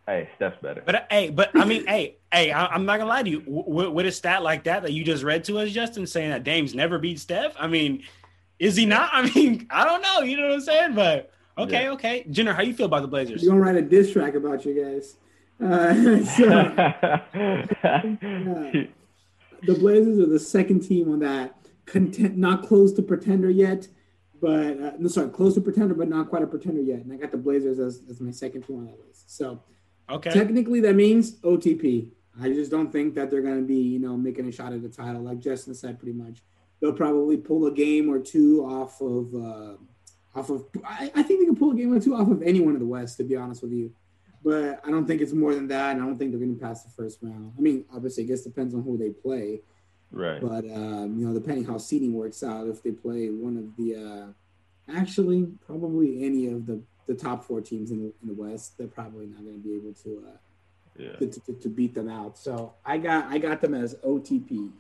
Hey, Steph's better. But hey, but I mean, hey, hey, I, am not gonna lie to you. W- with a stat like that that you just read to us, Justin, saying that Dame's never beat Steph. I mean, is he not? I mean, I don't know. You know what I'm saying? But okay, yeah. okay. Junior, how you feel about the Blazers? You're gonna write a diss track about you guys. Uh, so, uh, the Blazers are the second team on that content, not close to pretender yet, but uh, no, sorry, close to pretender, but not quite a pretender yet. And I got the Blazers as, as my second team on that list. So, okay, technically that means OTP. I just don't think that they're going to be, you know, making a shot at the title, like Justin said, pretty much they'll probably pull a game or two off of uh, off of. I, I, think they can pull a game or two off of anyone in the West, to be honest with you. But I don't think it's more than that, and I don't think they're going to pass the first round. I mean, obviously, I guess depends on who they play. Right. But um, you know, depending how seeding works out, if they play one of the, uh, actually, probably any of the the top four teams in the, in the West, they're probably not going to be able to, uh, yeah. to, to, to beat them out. So I got I got them as OTP.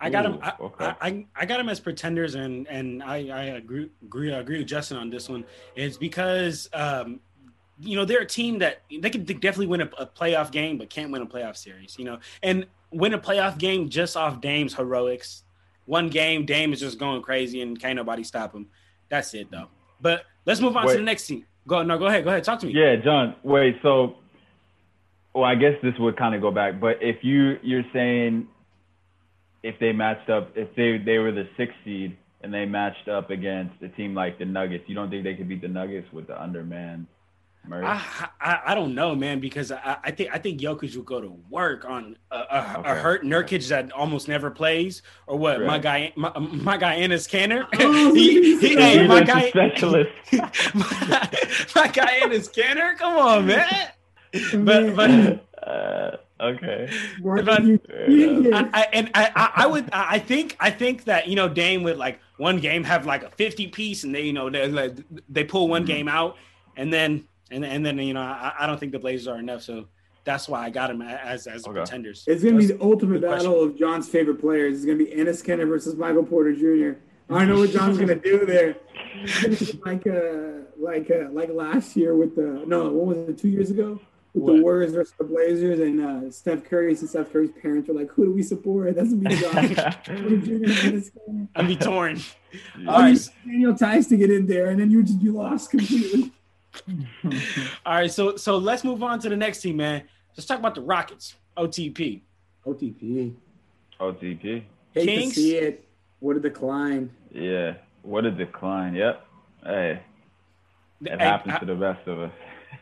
I got him. I, okay. I, I, got him as pretenders, and and I, I agree, agree agree with Justin on this one. It's because um, you know they're a team that they could definitely win a, a, playoff game, but can't win a playoff series. You know, and win a playoff game just off Dame's heroics. One game, Dame is just going crazy, and can't nobody stop him. That's it, though. But let's move on wait. to the next team. Go no, go ahead, go ahead, talk to me. Yeah, John. Wait, so well, I guess this would kind of go back, but if you you're saying if they matched up, if they they were the sixth seed and they matched up against a team like the Nuggets, you don't think they could beat the Nuggets with the underman? I, I, I don't know, man, because I, I think I think Jokic will go to work on a, a, okay. a hurt Nurkic that almost never plays, or what? Right. My guy, my, my guy Enes Kanter. Oh, he, he, hey, my guy, specialist. my, my guy Enes Kanter. Come on, man. But but. Uh, Okay. But, I, I, and I, I would, I think, I think that you know Dame would like one game have like a fifty piece, and they, you know, they like, they pull one mm-hmm. game out, and then and and then you know I, I don't think the Blazers are enough, so that's why I got him as as okay. contenders. It's gonna that's be the ultimate battle of John's favorite players. It's gonna be Enes Kanter versus Michael Porter Jr. I know what John's gonna do there. like uh like uh like last year with the no what was it two years ago with what? the Warriors versus the Blazers, and uh, Steph Curry and Steph Curry's parents were like, "Who do we support?" That's me, I'd be torn. All right, Daniel Theis to get in there, and then you just you lost completely. All right, so so let's move on to the next team, man. Let's talk about the Rockets. OTP. OTP. OTP. Hate Kings. to see it. What a decline. Yeah, what a decline. Yep. Hey, it hey, happens I, to the best of us.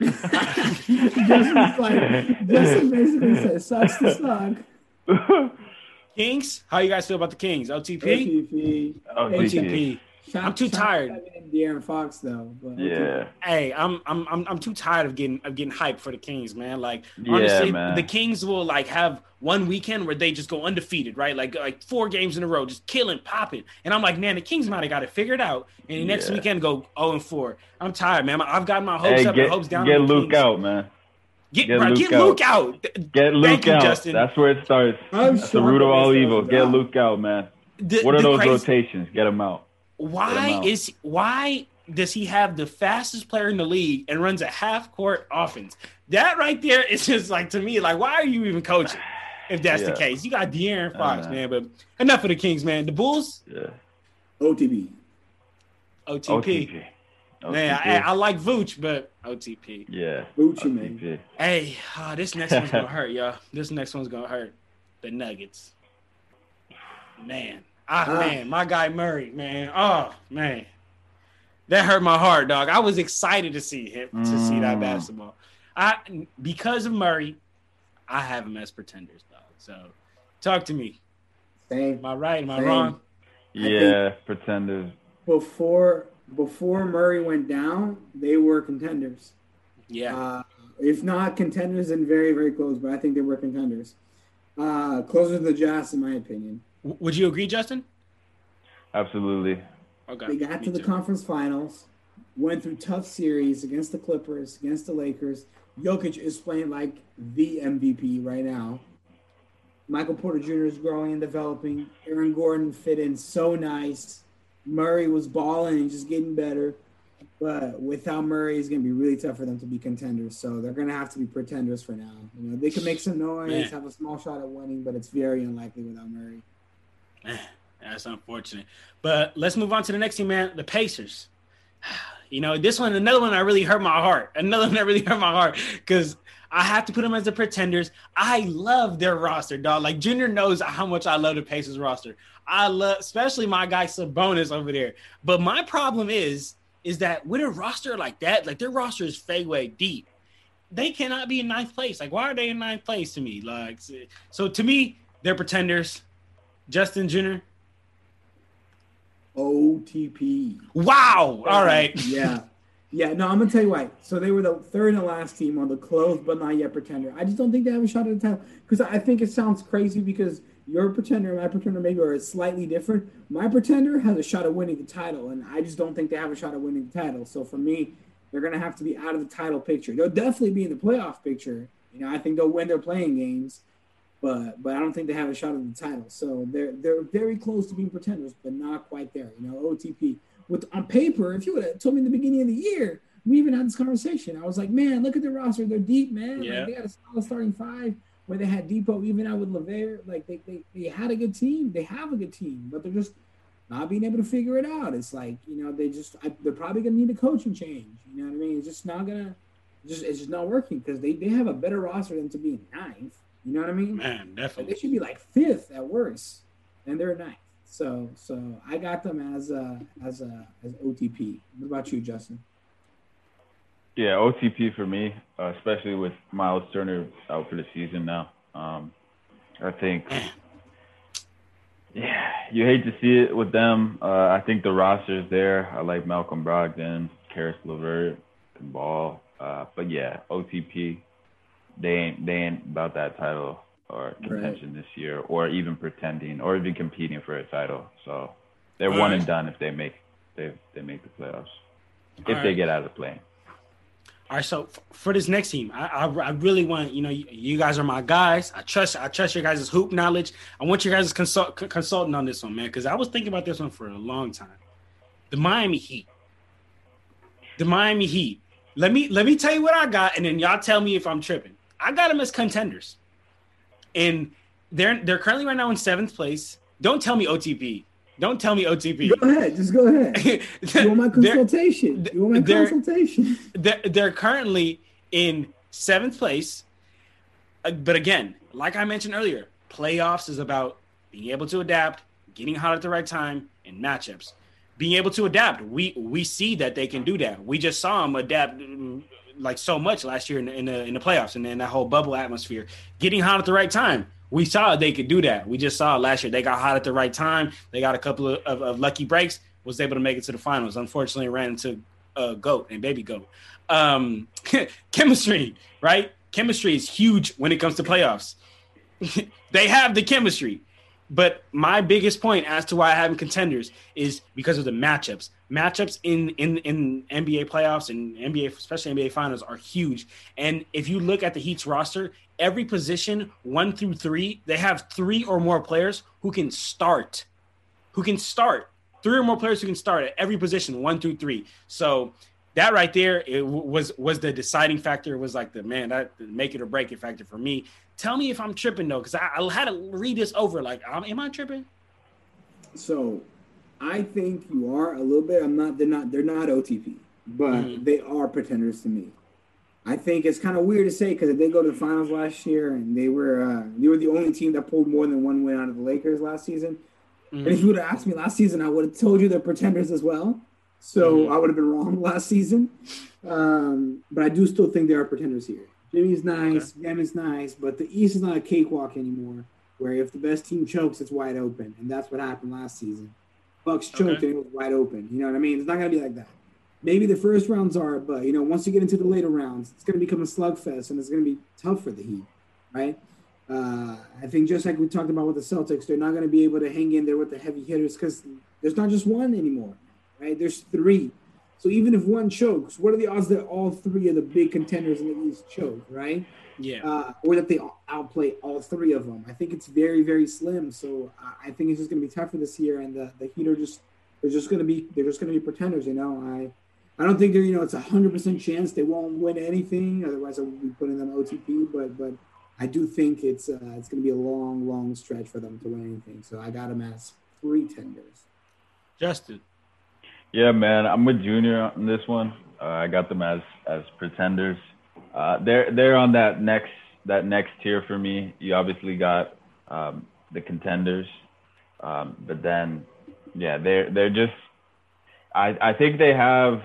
Justin's like, Justin basically said, sucks to suck. Kings, how you guys feel about the Kings? OTP, OTP. OTP. Shout- I'm too tired. De'Aaron Fox though. But Yeah. Hey, I'm I'm I'm I'm too tired of getting of getting hyped for the Kings, man. Like Yeah, honestly, man. the Kings will like have one weekend where they just go undefeated, right? Like like four games in a row, just killing, popping. And I'm like, man, the Kings might have got it figured out. And the next Yeah. weekend go 0 and 4. I'm tired, man. I've got my hopes Hey, up get, and hopes down. get Luke Kings. out, man. Get, get bro, Luke get out. Luke out. Get Luke you, out. Justin. That's where it starts. I'm That's the root of all evil. Get out. Luke out, man. The- What are those crazy- rotations? Get him out. Why Get him out. is why does he have the fastest player in the league and runs a half court offense? That right there is just like to me, like, why are you even coaching? If that's the case, you got De'Aaron Fox, know. man. But enough of the Kings, man. The Bulls, Yeah. OTP. OTP. OTP. Man, I, I like Vooch, but OTP. yeah. Gucci, man. Hey, ah, this next one's gonna hurt, y'all. This next one's gonna hurt. The Nuggets. Man, ah, Ah. man, my guy Murray, man. Oh, man, that hurt my heart, dog. I was excited to see him to see that Mm. basketball. I because of Murray, I have him as pretenders, dog. So, talk to me. Same. Am I right? Am I wrong? Yeah. Pretenders. Before before Murray went down, they were contenders. Yeah. Uh, if not contenders, then very very close. But I think they were contenders. Uh, closer to the Jazz, in my opinion. W- Would you agree, Justin? Absolutely. Okay. They got me to the too. conference finals, went through tough series against the Clippers, against the Lakers. Jokic is playing like the MVP right now. Michael Porter Jr. is growing and developing. Aaron Gordon fit in so nice. Murray was balling and just getting better. But without Murray, it's going to be really tough for them to be contenders. So they're going to have to be pretenders for now. You know, they can make some noise, Man. have a small shot at winning, but it's very unlikely without Murray. That's unfortunate. But let's move on to the next team, man. The Pacers. You know, this one, another one that really hurt my heart. Another one that really hurt my heart because I have to put them as the pretenders. I love their roster, dog. Like Junior knows how much I love the Pacers roster. I love, especially my guy Sabonis over there. But my problem is, is that with a roster like that, like their roster is fadeaway deep. They cannot be in ninth place. Like, why are they in ninth place to me? Like, so to me, they're pretenders. Justin Junior? OTP. Wow. All right. yeah. Yeah, no, I'm gonna tell you why. So they were the third and last team on the closed but not yet pretender. I just don't think they have a shot at the title because I think it sounds crazy because your pretender and my pretender maybe are slightly different. My pretender has a shot at winning the title, and I just don't think they have a shot at winning the title. So for me, they're gonna have to be out of the title picture. They'll definitely be in the playoff picture. You know, I think they'll win their playing games, but but I don't think they have a shot at the title. So they're they're very close to being pretenders, but not quite there. You know, OTP with on paper, if you would have told me in the beginning of the year, we even had this conversation. I was like, man, look at the roster. They're deep, man. Yeah. Like, they got a solid starting five where they had Dipo even out with LeVert. Like they, they they had a good team. They have a good team, but they're just not being able to figure it out. It's like, you know, they just I, they're probably gonna need a coaching change. You know what I mean? It's just not gonna just it's just not working because they, they have a better roster than to be ninth. You know what I mean? Man, Like, definitely. they should be like fifth at worst, and they're ninth. So, so I got them as a as a as OTP. What about you, Justin? Yeah, OTP for me, uh, especially with Miles Turner out for the season now. Um, I think, yeah, you hate to see it with them. Uh, I think the roster is there. I like Malcolm Brogdon, Caris LeVert, can ball. Uh, but yeah, OTP, they ain't they ain't about that title or contention this year, or even pretending, or even competing for a title. So they're All one right. and done if they make they they make the playoffs. If All they right. get out of the play. All right, so f- for this next team, I, I, I really want you know you, you guys are my guys. I trust I trust your guys' hoop knowledge. I want you guys consult c- consulting on this one, man, because I was thinking about this one for a long time. The Miami Heat, the Miami Heat. Let me let me tell you what I got, and then y'all tell me if I'm tripping. I got them as contenders, and they're they're currently right now in seventh place. Don't tell me OTP. Don't tell me OTP. Go ahead, just go ahead. You want my They're- consultation? You want my they're- consultation? they're, they're currently in seventh place. Uh, But again, like I mentioned earlier, playoffs is about being able to adapt, getting hot at the right time, and matchups. Being able to adapt, we we see that they can do that. We just saw them adapt like so much last year in the, in the in the playoffs and in that whole bubble atmosphere. Getting hot at the right time. We saw they could do that. We just saw last year. They got hot at the right time. They got a couple of, of, of lucky breaks. Was able to make it to the finals. Unfortunately, ran into uh, goat and baby goat. Um, chemistry, right? Chemistry is huge when it comes to playoffs. they have the chemistry. But my biggest point as to why I haven't contenders is because of the matchups. Matchups in in in NBA playoffs and NBA, especially NBA finals, are huge. And if you look at the Heat's roster, every position one through three, they have three or more players who can start, who can start three or more players who can start at every position one through three. So that right there it was was the deciding factor. It was like the man that make it or break it factor for me. Tell me if I'm tripping though, because I, I, had to read this over. Like, am I tripping? So, I think you are a little bit. I'm not. They're not. They're not OTP, but mm-hmm. they are pretenders to me. I think it's kind of weird to say because they did go to the finals last year and they were uh, they were the only team that pulled more than one win out of the Lakers last season. Mm-hmm. And if you would have asked me last season, I would have told you they're pretenders as well. So mm-hmm. I would have been wrong last season. Um, but I do still think there are pretenders here. Jimmy's nice, okay. is nice, but the East is not a cakewalk anymore. Where if the best team chokes, it's wide open, and that's what happened last season. Bucks choked okay. and it was wide open. You know what I mean? It's not gonna be like that. Maybe the first rounds are, but you know, once you get into the later rounds, it's gonna become a slugfest, and it's gonna be tough for the Heat, right? Uh, I think just like we talked about with the Celtics, they're not going to be able to hang in there with the heavy hitters because there's not just one anymore, right? There's three. So even if one chokes, what are the odds that all three of the big contenders in the East choke, right? Yeah. Uh, or that they outplay all three of them. I think it's very, very slim. So I think it's just going to be tougher this year, and the, the Heat are just they're just going to be they're just going to be pretenders. You know, I I don't think they're you know it's a hundred percent chance they won't win anything. Otherwise, I would be putting them OTP. But but I do think it's uh, it's going to be a long, long stretch for them to win anything. So I got them as pretenders. Justin. Yeah, man, I'm with Junior on this one. Uh, I got them as as pretenders. Uh, they're they're on that next that next tier for me. You obviously got um, the contenders, um, but then yeah, they're they're just. I I think they have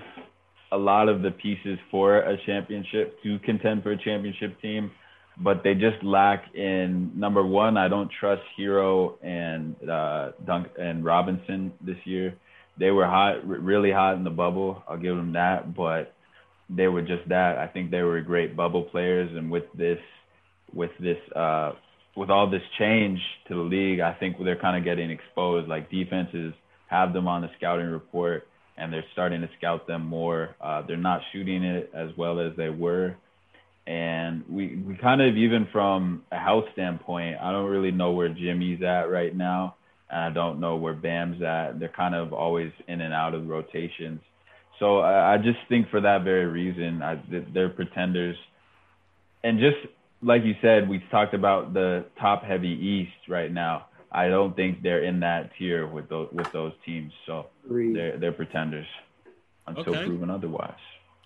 a lot of the pieces for a championship to contend for a championship team, but they just lack in number one. I don't trust Herro and uh, Dunk and Robinson this year they were hot, really hot in the bubble. I'll give them that, but they were just that. I think they were great bubble players, and with this, with this, uh, with all this change to the league, I think they're kind of getting exposed. Like defenses have them on the scouting report, and they're starting to scout them more. Uh, they're not shooting it as well as they were. And we, we kind of, even from a health standpoint, I don't really know where Jimmy's at right now. I don't know where Bam's at. They're kind of always in and out of rotations. So I, I just think for that very reason, I, they're pretenders. And just like you said, we talked about the top heavy East right now. I don't think they're in that tier with those with those teams. So they're they're pretenders until okay. proven otherwise.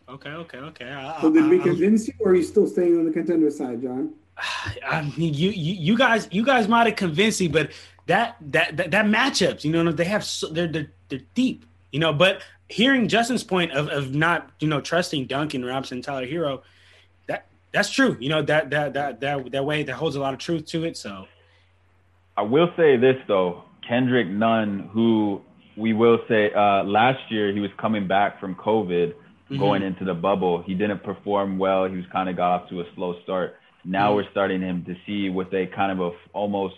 Okay, okay, okay. I, so did we convince you, or are you still staying on the contender side, John? I mean, you, you, you guys, you guys might have convinced me, but that that that, that matchups, you know, they have so, they're, they're they're deep, you know. But hearing Justin's point of of not you know trusting Duncan Robinson, Tyler Herro, that that's true. You know that that that that that way that holds a lot of truth to it. So I will say this though, Kendrick Nunn, who we will say uh, last year he was coming back from COVID, mm-hmm. going into the bubble. He didn't perform well. He was kind of got off to a slow start. Now mm-hmm. we're starting him to see with a kind of a almost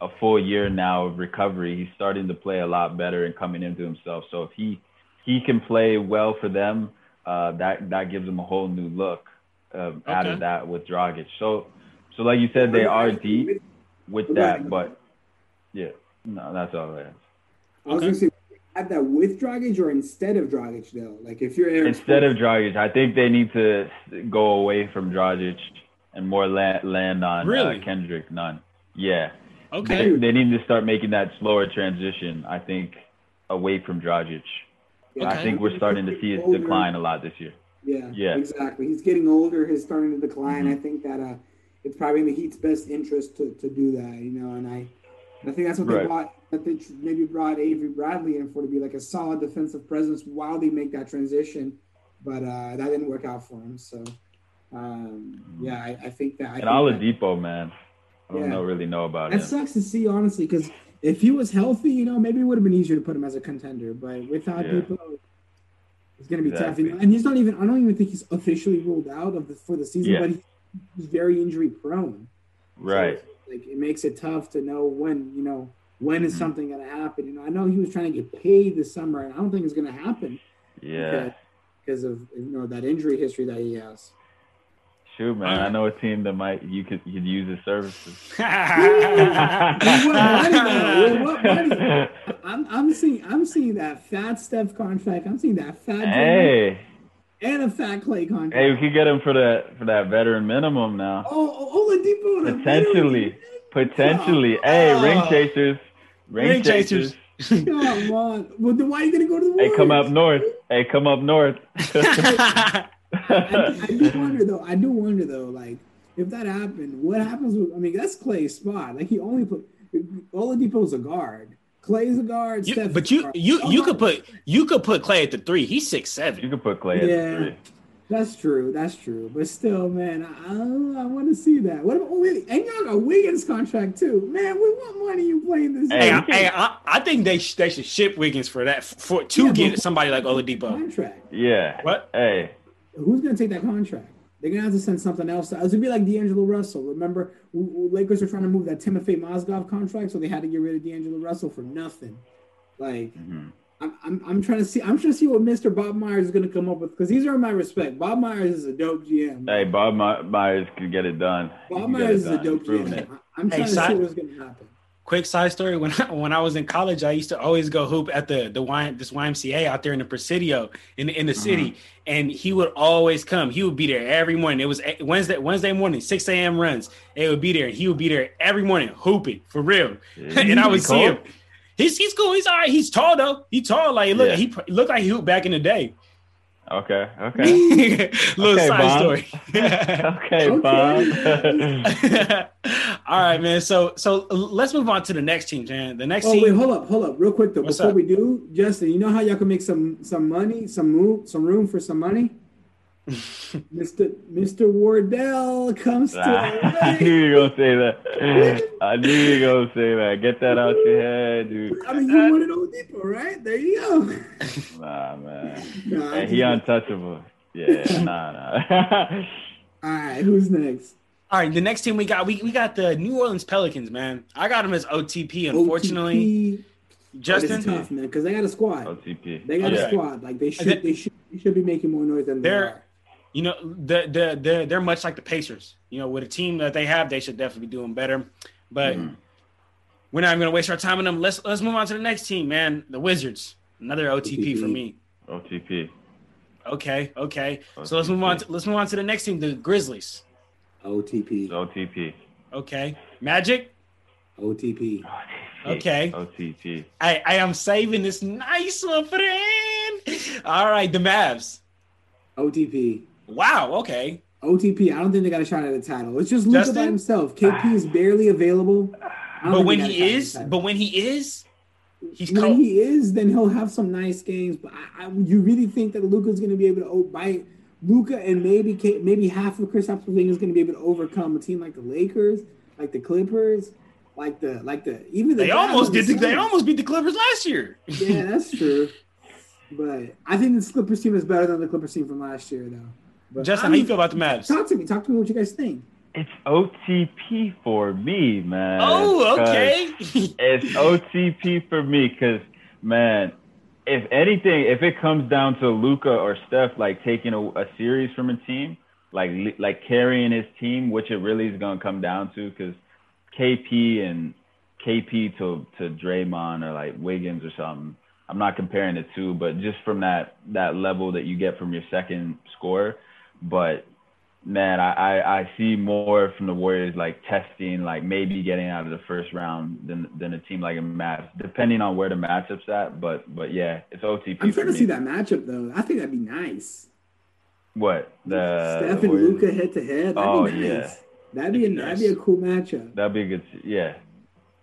a full year now of recovery, he's starting to play a lot better and coming into himself. So if he he can play well for them, uh, that that gives him a whole new look uh, okay. out of that with Dragic. So so like you said, they are deep with that, but yeah, no, that's all I have. I was gonna say have that with Dragic or instead of Dragic though. Like if you're Aaron instead of Dragic, I think they need to go away from Dragic and more land, land on uh, really? uh, Kendrick Nunn. Yeah, Okay. They, they, need to start making that slower transition. I think away from Dragic. Okay. I think we're starting to see it decline a lot this year. Yeah, yeah, exactly. He's getting older. He's starting to decline. Mm-hmm. I think that uh, it's probably in the Heat's best interest to, to do that. You know, and I, I think that's what right. they brought. That they maybe brought Avery Bradley in for to be like a solid defensive presence while they make that transition. but uh, that didn't work out for him. So um, yeah, I, I think that. I And think that- Oladipo, man. I don't Yeah. know really know about it. That him. sucks to see, honestly, because if he was healthy, you know, maybe it would have been easier to put him as a contender. But without Yeah. Dipo, it's gonna be tough. You know? And he's not even. I don't even think he's officially ruled out of the for the season, Yeah. but he's very injury prone. So, Right. like it makes it tough to know when you know when is Mhm. something gonna happen. You know, I know he was trying to get paid this summer, and I don't think it's gonna happen Yeah. because of you know that injury history that he has. Shoot, man. I know a team that might you could you could use his services. What money? I'm I'm seeing I'm seeing that fat Steph contract. I'm seeing that fat Hey, and a fat Klay contract. hey, we could get him for that for that veteran minimum now. Oh, oh, oh Oladipo. the Potentially, potentially. Hey, ring Oh. chasers, ring, Ring chasers. chasers. Come on. Well, then why are you gonna go to the Hey, come up north. Hey, come up north. I, I do wonder though. I do wonder though. Like, if that happened, what happens with? I mean, that's Klay's spot. Like, he only put Oladipo's a guard. Klay's a guard. You- Steph's but a you guard. you I'm you not- could put you could put Klay at the three. He's six seven. you could put Klay at Yeah. the three. That's true. That's true. But still, man, I, I, I want to see that. What about oh, wait, and y'all got Wiggins contract too, man? We want money you playing this Hey, Hey, I, hey, I, I think they sh- they should ship Wiggins for that for to Yeah, get somebody like Oladipo. contract. Yeah. What? Hey, Who's gonna take that contract? They're gonna have to send something else. It would be like D'Angelo Russell. Remember, w- w- Lakers are trying to move that Timofey Mozgov contract, so they had to get rid of D'Angelo Russell for nothing. Like, mhm. I'm, I'm, I'm trying to see. I'm trying to see what Mr. Bob Myers is gonna come up with because these are my respect. Bob Myers is a dope GM. hey, Bob My- Myers could get it done. Bob can get Myers it is a dope He's GM. it. I'm Hey, trying to side- see what's gonna happen. Quick side story: when I, when I was in college, I used to always go hoop at the the y, this YMCA out there in the Presidio in in the city, mm-hmm. and he would always come. He would be there every morning. It was a- Wednesday Wednesday morning, six a.m. runs. It would be there. He would be there every morning hooping for real, Yeah, and I would see him. He's he's cool. He's all right. He's tall though. He's tall. Like look, Yeah. he looked like he hooped back in the day. Okay. Okay. Little Okay, side Bob. story. okay, Okay. Bob. All right, man. So so let's move on to the next team, man. The next Oh team. wait, hold up, hold up, real quick though. What's Before up? we do, Justin, you know how y'all can make some some money, some move, some room for some money. Mr. Mr. Wardell comes to. I LA. knew you were gonna say that. I knew you were gonna say that. Get that out your head, dude. I mean, you wanted Oladipo, right? There you go. Nah, man. Nah, Hey, he untouchable. Yeah, nah, nah. All right, who's next? All right, the next team we got we, we got the New Orleans Pelicans, man. I got them as OTP. Unfortunately, OTP. Justin, this tough, man, because they got a squad. OTP. They got Yeah. a squad. Like they should, they should, they should be making more noise than they They're- are. You know, the the the they're much like the Pacers. You know, with a team that they have, they should definitely be doing better. But Mhm. we're not even gonna waste our time on them. Let's let's move on to the next team, man. The Wizards, another OTP for me. OTP. Okay, okay. So let's move on. To, let's move on to the next team, the Grizzlies. OTP. OTP. Okay, Magic. OTP. Okay. OTP. I I am saving this nice one for the end. All right, the Mavs. OTP. Wow. Okay. OTP. I don't think they got a shot at the title. It's just Luka by himself. KP is ah. barely available. But when they got a he shot at the is, but when he is, he's when cold. he is, then he'll have some nice games. But I, I, you really think that Luka's going to be able to by Luca and maybe K- maybe half of Chris Porzingis is going to be able to overcome a team like the Lakers, like the Clippers, like the like the even the they almost did. The, they almost beat the Clippers last year. Yeah, that's true. But I think the Clippers team is better than the Clippers team from last year, though. But Justin, I how you feel about the Mavs? Talk to me. Talk to me. What you guys think? It's OTP for me, man. Oh, okay. It's OTP for me because, man, if anything, if it comes down to Luka or Steph, like taking a, a series from a team, like like carrying his team, which it really is gonna come down to, because KP and KP to to Draymond or like Wiggins or something. I'm not comparing the two, but just from that that level that you get from your second scorer. But man, I, I, I see more from the Warriors like testing, like maybe getting out of the first round than than a team like a Mavs, depending on where the matchup's at. But but yeah, it's OTP. I'm for trying to see that matchup, though. I think that'd be nice. What the Steph and Luka head to head. That'd Oh, be nice. yeah. That'd be a, That'd be that'd be a cool matchup. That'd be a good. Yeah,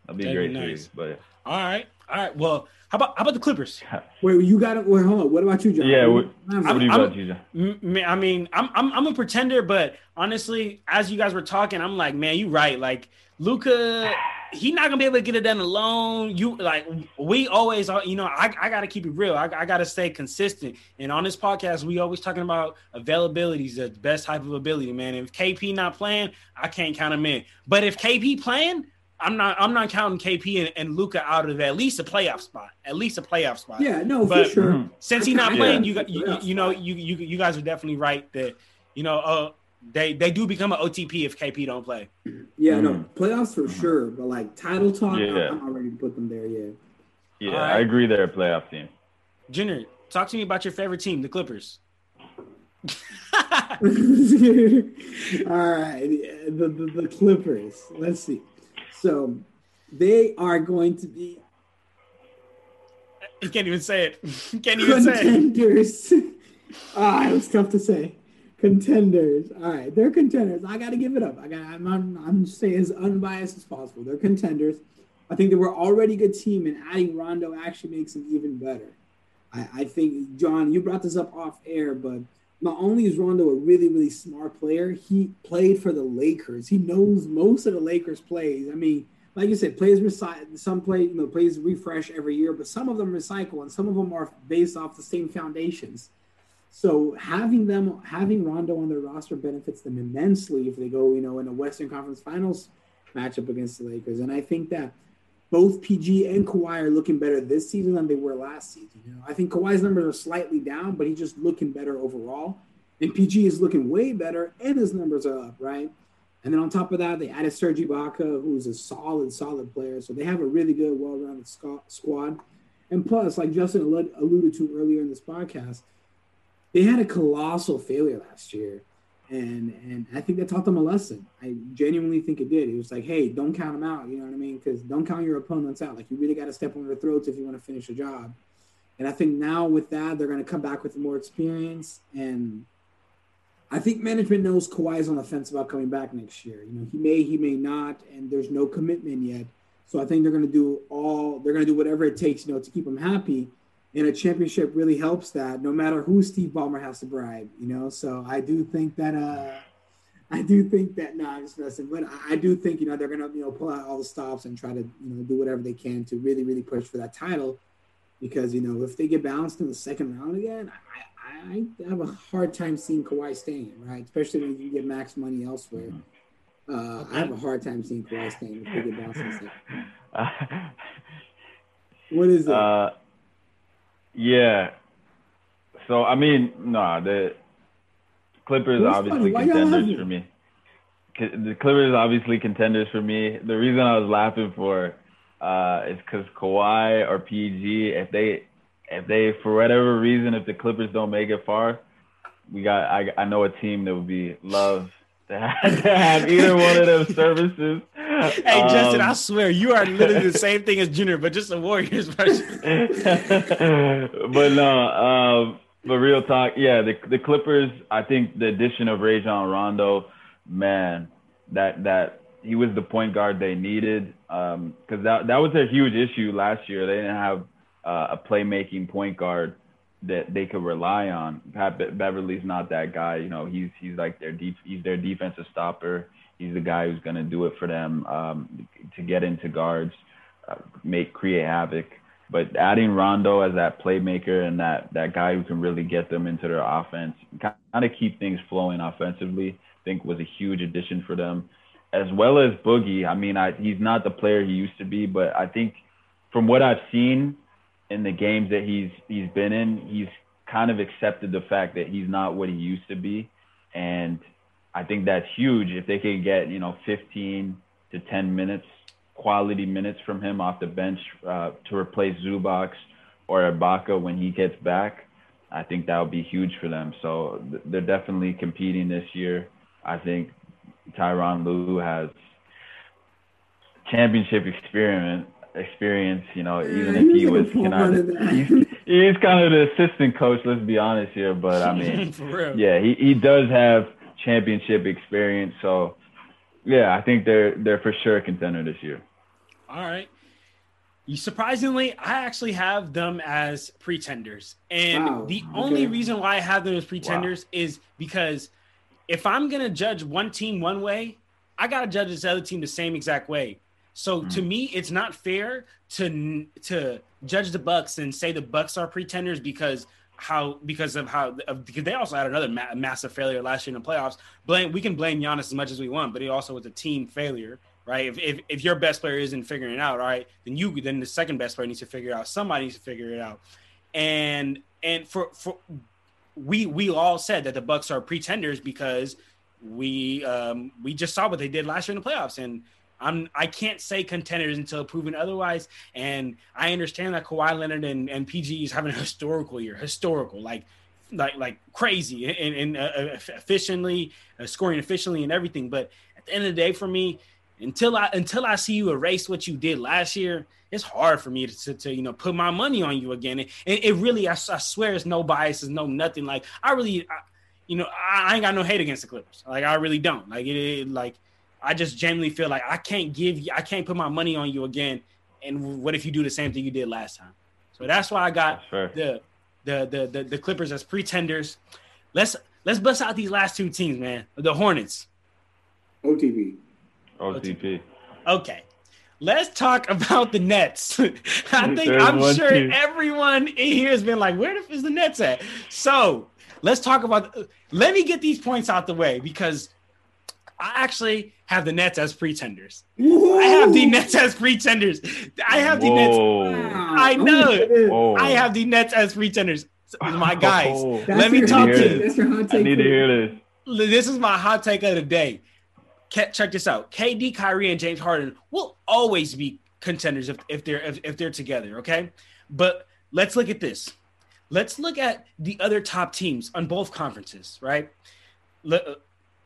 that'd be That'd great be nice. series. But All right. All right. Well, how about how about the Clippers? Wait, you got it. Wait, hold on. What about you, John? Yeah, what- I'm- What do you I'm- got, Giza? M- I mean, I'm I'm I'm a pretender, but honestly, as you guys were talking, I'm like, man, you right. Like Luka, he not gonna be able to get it done alone. You like we always, are- you know, I, I gotta keep it real. I, I gotta stay consistent. And on this podcast, we always talking about availability is the best type of ability, man. If KP not playing, I can't count him in. But if KP playing, I'm not I'm not counting KP and, and Luka out of at least a playoff spot. At least a playoff spot. Yeah, no, But- for sure. Since he's not Yeah. playing, you got you, you know you, you you guys are definitely right that you know uh they they do become an OTP if KP don't play. Yeah, no, Mhm. playoffs for sure. But like title talk, Yeah. I'm not ready to put them there yet. Yeah, All right. I agree. They're a playoff team. Junior, talk to me about your favorite team, the Clippers. All right, the, the the Clippers. Let's see. So they are going to be you can't even say it. You can't even say it. contenders. ah, it was tough to say. Contenders. All right, they're contenders. I got to give it up. I got. I'm. I'm, I'm just saying as unbiased as possible. They're contenders. I think they were already a good team, and adding Rondo actually makes them even better. I, I think John, you brought this up off air, but not only is Rondo a really, really smart player, he played for the Lakers. He knows most of the Lakers plays. I mean, like you said, plays recycle. Some play, you know, plays refresh every year, but some of them recycle, and some of them are based off the same foundations. So having them, having Rondo on their roster benefits them immensely if they go, you know, in a Western Conference Finals matchup against the Lakers. And I think that both PG and Kawhi are looking better this season than they were last season. You know, I think Kawhi's numbers are slightly down, but he's just looking better overall. And PG is looking way better, and his numbers are up, right? And then on top of that, they added Serge Ibaka, who's a solid, solid player. So they have a really good, well-rounded squad. And plus, like Justin alluded to earlier in this podcast, they had a colossal failure last year. And and I think that taught them a lesson. I genuinely think it did. It was like, hey, don't count them out. You know what I mean? Because don't count your opponents out. Like you really got to step on their throats if you want to finish a job. And I think now with that, they're going to come back with more experience. And I think management knows Kawhi's on the fence about coming back next year. You know, he may, he may not, and there's no commitment yet. So I think they're going to do all, they're going to do whatever it takes, you know, to keep him happy. And a championship really helps that, no matter who Steve Ballmer has to bribe, you know. So I do think that, uh, I do think that no, I'm just messing, but I, I do think you know they're gonna you know pull out all the stops and try to you know do whatever they can to really really push for that title, because you know if they get bounced in the second round again, I, I, have a hard time seeing Kawhi staying right, especially when you get max money elsewhere. Uh, I have a hard time seeing Kawhi staying if they get bounced in the second. What is it? Uh, yeah. So I mean, nah, the Clippers obviously? Contenders for me. The Clippers obviously contenders for me. The reason I was laughing for uh, is because Kawhi or PG, if they, if they for whatever reason, if the Clippers don't make it far, we got I, I know a team that would be love to have, to have either one of those services. Hey Justin, Um, I swear you are literally the same thing as Junior, but just a Warriors version. but no, um, but real talk, yeah, the the Clippers. I think the addition of Rajon Rondo, man, that that he was the point guard they needed because that that was a huge issue last year. They didn't have uh, a playmaking point guard that they could rely on. Pat Be- Beverley's not that guy. You know, he's he's like their deep he's their defensive stopper. He's the guy who's going to do it for them um, to get into guards, uh, make create havoc. But adding Rondo as that playmaker and that that guy who can really get them into their offense, kind of keep things flowing offensively, I think was a huge addition for them. As well as Boogie. I mean, I, he's not the player he used to be, but I think from what I've seen in the games that he's he's been in, he's kind of accepted the fact that he's not what he used to be, and I think that's huge if they could get you know 15 to 10 minutes quality minutes from him off the bench uh, to replace Zubac or Ibaka when he gets back. I think that would be huge for them. So th- they're definitely competing this year. I think Tyronn Lue has championship experience. Experience, you know, even Yeah, if he he was know, he's, he's kind of the assistant coach. Let's be honest here, but I mean, yeah, he, he does have championship experience. So, yeah, I think they're they're for sure a contender this year. All right. You surprisingly, I actually have them as pretenders. And Wow, the okay. only reason why I have them as pretenders is because if I'm gonna judge one team one way, I gotta judge this other team the same exact way. So to mm-hmm. me, it's not fair to to judge the Bucks and say the Bucks are pretenders because how because of how because they also had another ma- massive failure last year in the playoffs. Blame we can blame Giannis as much as we want, but it also was a team failure, right? If, if if your best player isn't figuring it out, all right, then you then the second best player needs to figure it out. Somebody needs to figure it out, and and for for we we all said that the Bucks are pretenders because we um we just saw what they did last year in the playoffs and I'm I can't say contenders until proven otherwise. And I understand that Kawhi Leonard and, and PG is having a historical year historical like like like crazy and, and uh, uh, efficiently uh, scoring efficiently and everything. But at the end of the day for me until I until I see you erase what you did last year it's hard for me to, to, to, you know put my money on you again. And it, it really I, I swear it's no biases no nothing. Like I really I, you know I, ain't got no hate against the Clippers. Like I really don't. Like it, it like I just genuinely feel like I can't give you I can't put my money on you again and what if you do the same thing you did last time so that's why I got the the the the, the Clippers as pretenders let's let's bust out these last two teams man the Hornets OTP. OTP. Okay. Let's talk about the Nets. I think There's I'm sure team. everyone in here has been like, where the f- is the Nets at? So let's talk about let me get these points out the way because I actually have the Nets as pretenders. I have the Nets as pretenders. I have the Nets. I know. Whoa. I have the Nets as pretenders. My guys, Oh. Let me talk to you. That's your hot I need to hear this. this is my hot take of the day. Check this out. KD, Kyrie, and James Harden will always be contenders if, if they're if, if they're together. Okay, but let's look at this. Let's look at the other top teams on both conferences. Right? Le-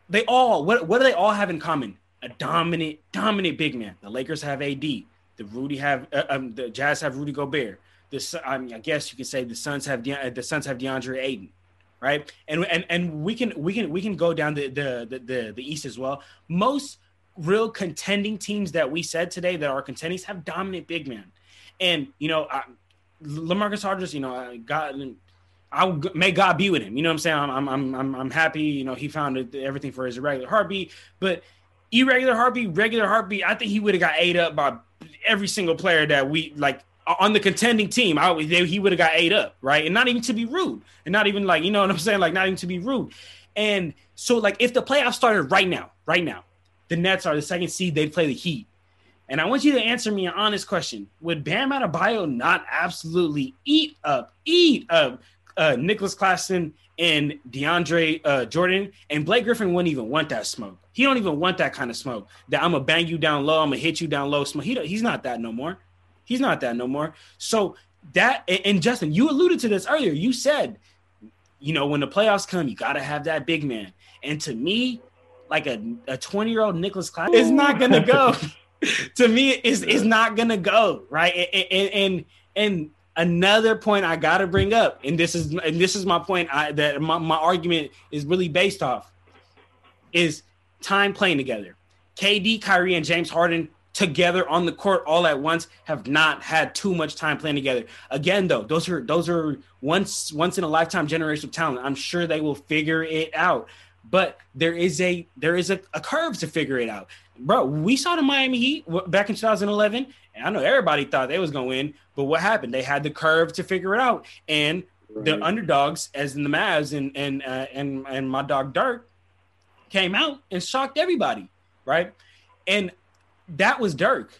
They all what what do they all have in common? A dominant dominant big man. The Lakers have AD. The Rudy have uh, um, the Jazz have Rudy Gobert. The Sun- I mean I guess you could say the Suns have De- uh, the Suns have DeAndre Ayton right? And and and we can we can we can go down the the the the, the East as well. Most real contending teams that we said today that are contending have dominant big men, and you know, I, Lamarcus Aldridge, you know, got. I may God be with him. You know what I'm saying? I'm I'm I'm I'm happy. You know, he found everything for his irregular heartbeat, but irregular heartbeat, regular heartbeat. I think he would have got ate up by every single player that we like on the contending team. I they, he would have got ate up, right? And not even to be rude, and not even like you know what I'm saying, like not even to be rude. And so like if the playoffs started right now, right now, the Nets are the second seed. They'd play the Heat. And I want you to answer me an honest question: Would Bam Adebayo not absolutely eat up, eat up uh, Nicolas Claxton and DeAndre uh, Jordan? And Blake Griffin wouldn't even want that smoke. He don't even want that kind of smoke. That I'm gonna bang you down low, I'm gonna hit you down low. Smoke. He he's not that no more. He's not that no more. So that and- Justin, you alluded to this earlier. You said, you know, when the playoffs come, you gotta have that big man. And to me, like a, a 20 year old Nicolas Claxton is not gonna go. to me, is is not gonna go right. And and and, and another point I gotta bring up, and this is and this is my point I, that my, my argument is really based off, is time playing together. KD, Kyrie, and James Harden together on the court all at once have not had too much time playing together. Again, though, those are those are once once in a lifetime generational talent. I'm sure they will figure it out. But there is a there is a, a curve to figure it out. Bro, we saw the Miami Heat back in 2011, and I know everybody thought they was gonna win, but what happened? They had the curve to figure it out, and the underdogs, as in the Mavs and and uh, and and my dog Dirk, came out and shocked everybody, right? And that was Dirk.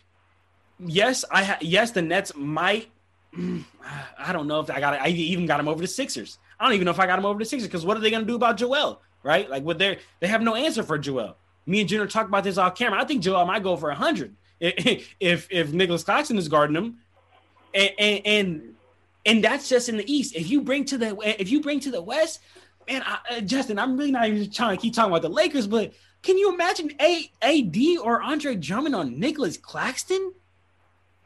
Yes, I ha- yes the Nets might. I don't know if I got I even got him over the Sixers. I don't even know if I got him over the Sixers because what are they going to do about Joel? Right? Like, what they they have no answer for Joel. Me and Junior talked about this off camera. I think Joel might go for hundred if if Nicolas Claxton is guarding him, and, and and and that's just in the East. If you bring to the if you bring to the West, man, I, uh, Justin, I'm really not even trying to keep talking about the Lakers, but can you imagine A AD or Andre Drummond on Nicolas Claxton?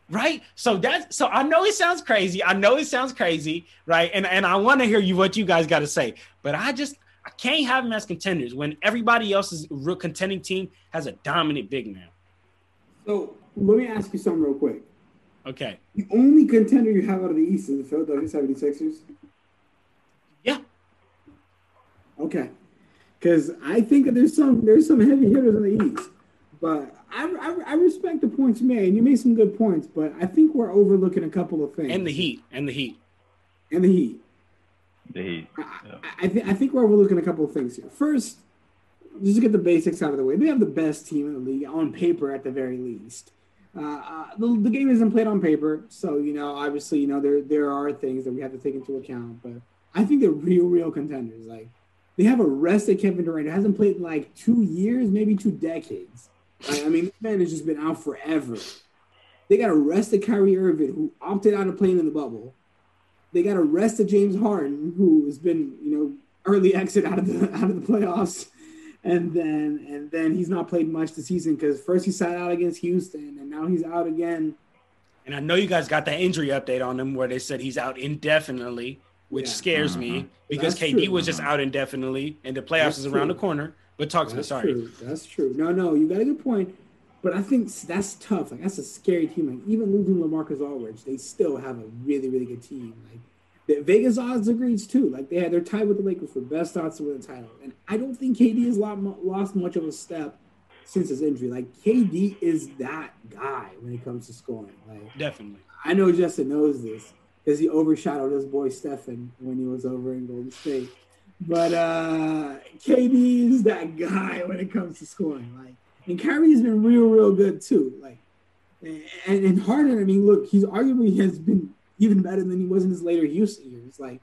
Right. So that's so I know it sounds crazy. I know it sounds crazy, right? And and I want to hear you what you guys got to say. But I just I can't have them as contenders when everybody else's real contending team has a dominant big man. So let me ask you something real quick. Okay. The only contender you have out of the East is the Philadelphia 76ers. Yeah. Okay. Because I think that there's some there's some heavy hitters in the East, but I, I, I respect the points you made, and you made some good points. But I think we're overlooking a couple of things. And the Heat. And the Heat. And the Heat. The Heat. I, Yeah. I, I, th- I think we're overlooking a couple of things here. First, just to get the basics out of the way, they have the best team in the league on paper, at the very least. Uh, uh, the, the game isn't played on paper, so you know, obviously, you know, there there are things that we have to take into account. But I think they're real, real contenders. Like they have arrested Kevin Durant, who hasn't played in like two years, maybe two decades. I mean, this man has just been out forever. They got arrested Kyrie Irving, who opted out of playing in the bubble. They got arrested James Harden, who has been, you know, early exit out of the out of the playoffs, and then and then he's not played much this season because first he sat out against Houston, and now he's out again. And I know you guys got that injury update on him where they said he's out indefinitely, which Yeah. scares me uh-huh. because That's KD true. was just uh-huh. out indefinitely and the playoffs That's is around true. the corner. But talk to me, sorry. true. That's true. No, no, you got a good point. But I think that's tough. Like that's a scary team. Like even losing Lamarcus Aldridge, they still have a really, really good team. Like the Vegas odds agrees too. Like they had they're tied with the Lakers for best odds to win the title. And I don't think KD has lost much of a step since his injury. Like KD is that guy when it comes to scoring. Like Definitely. I know Justin knows this because he overshadowed his boy Stephen when he was over in Golden State. But uh KD is that guy when it comes to scoring. Like, and Kyrie's been real, real good too. Like, and and Harden, I mean, look, he's arguably has been even better than he was in his later Houston years. Like,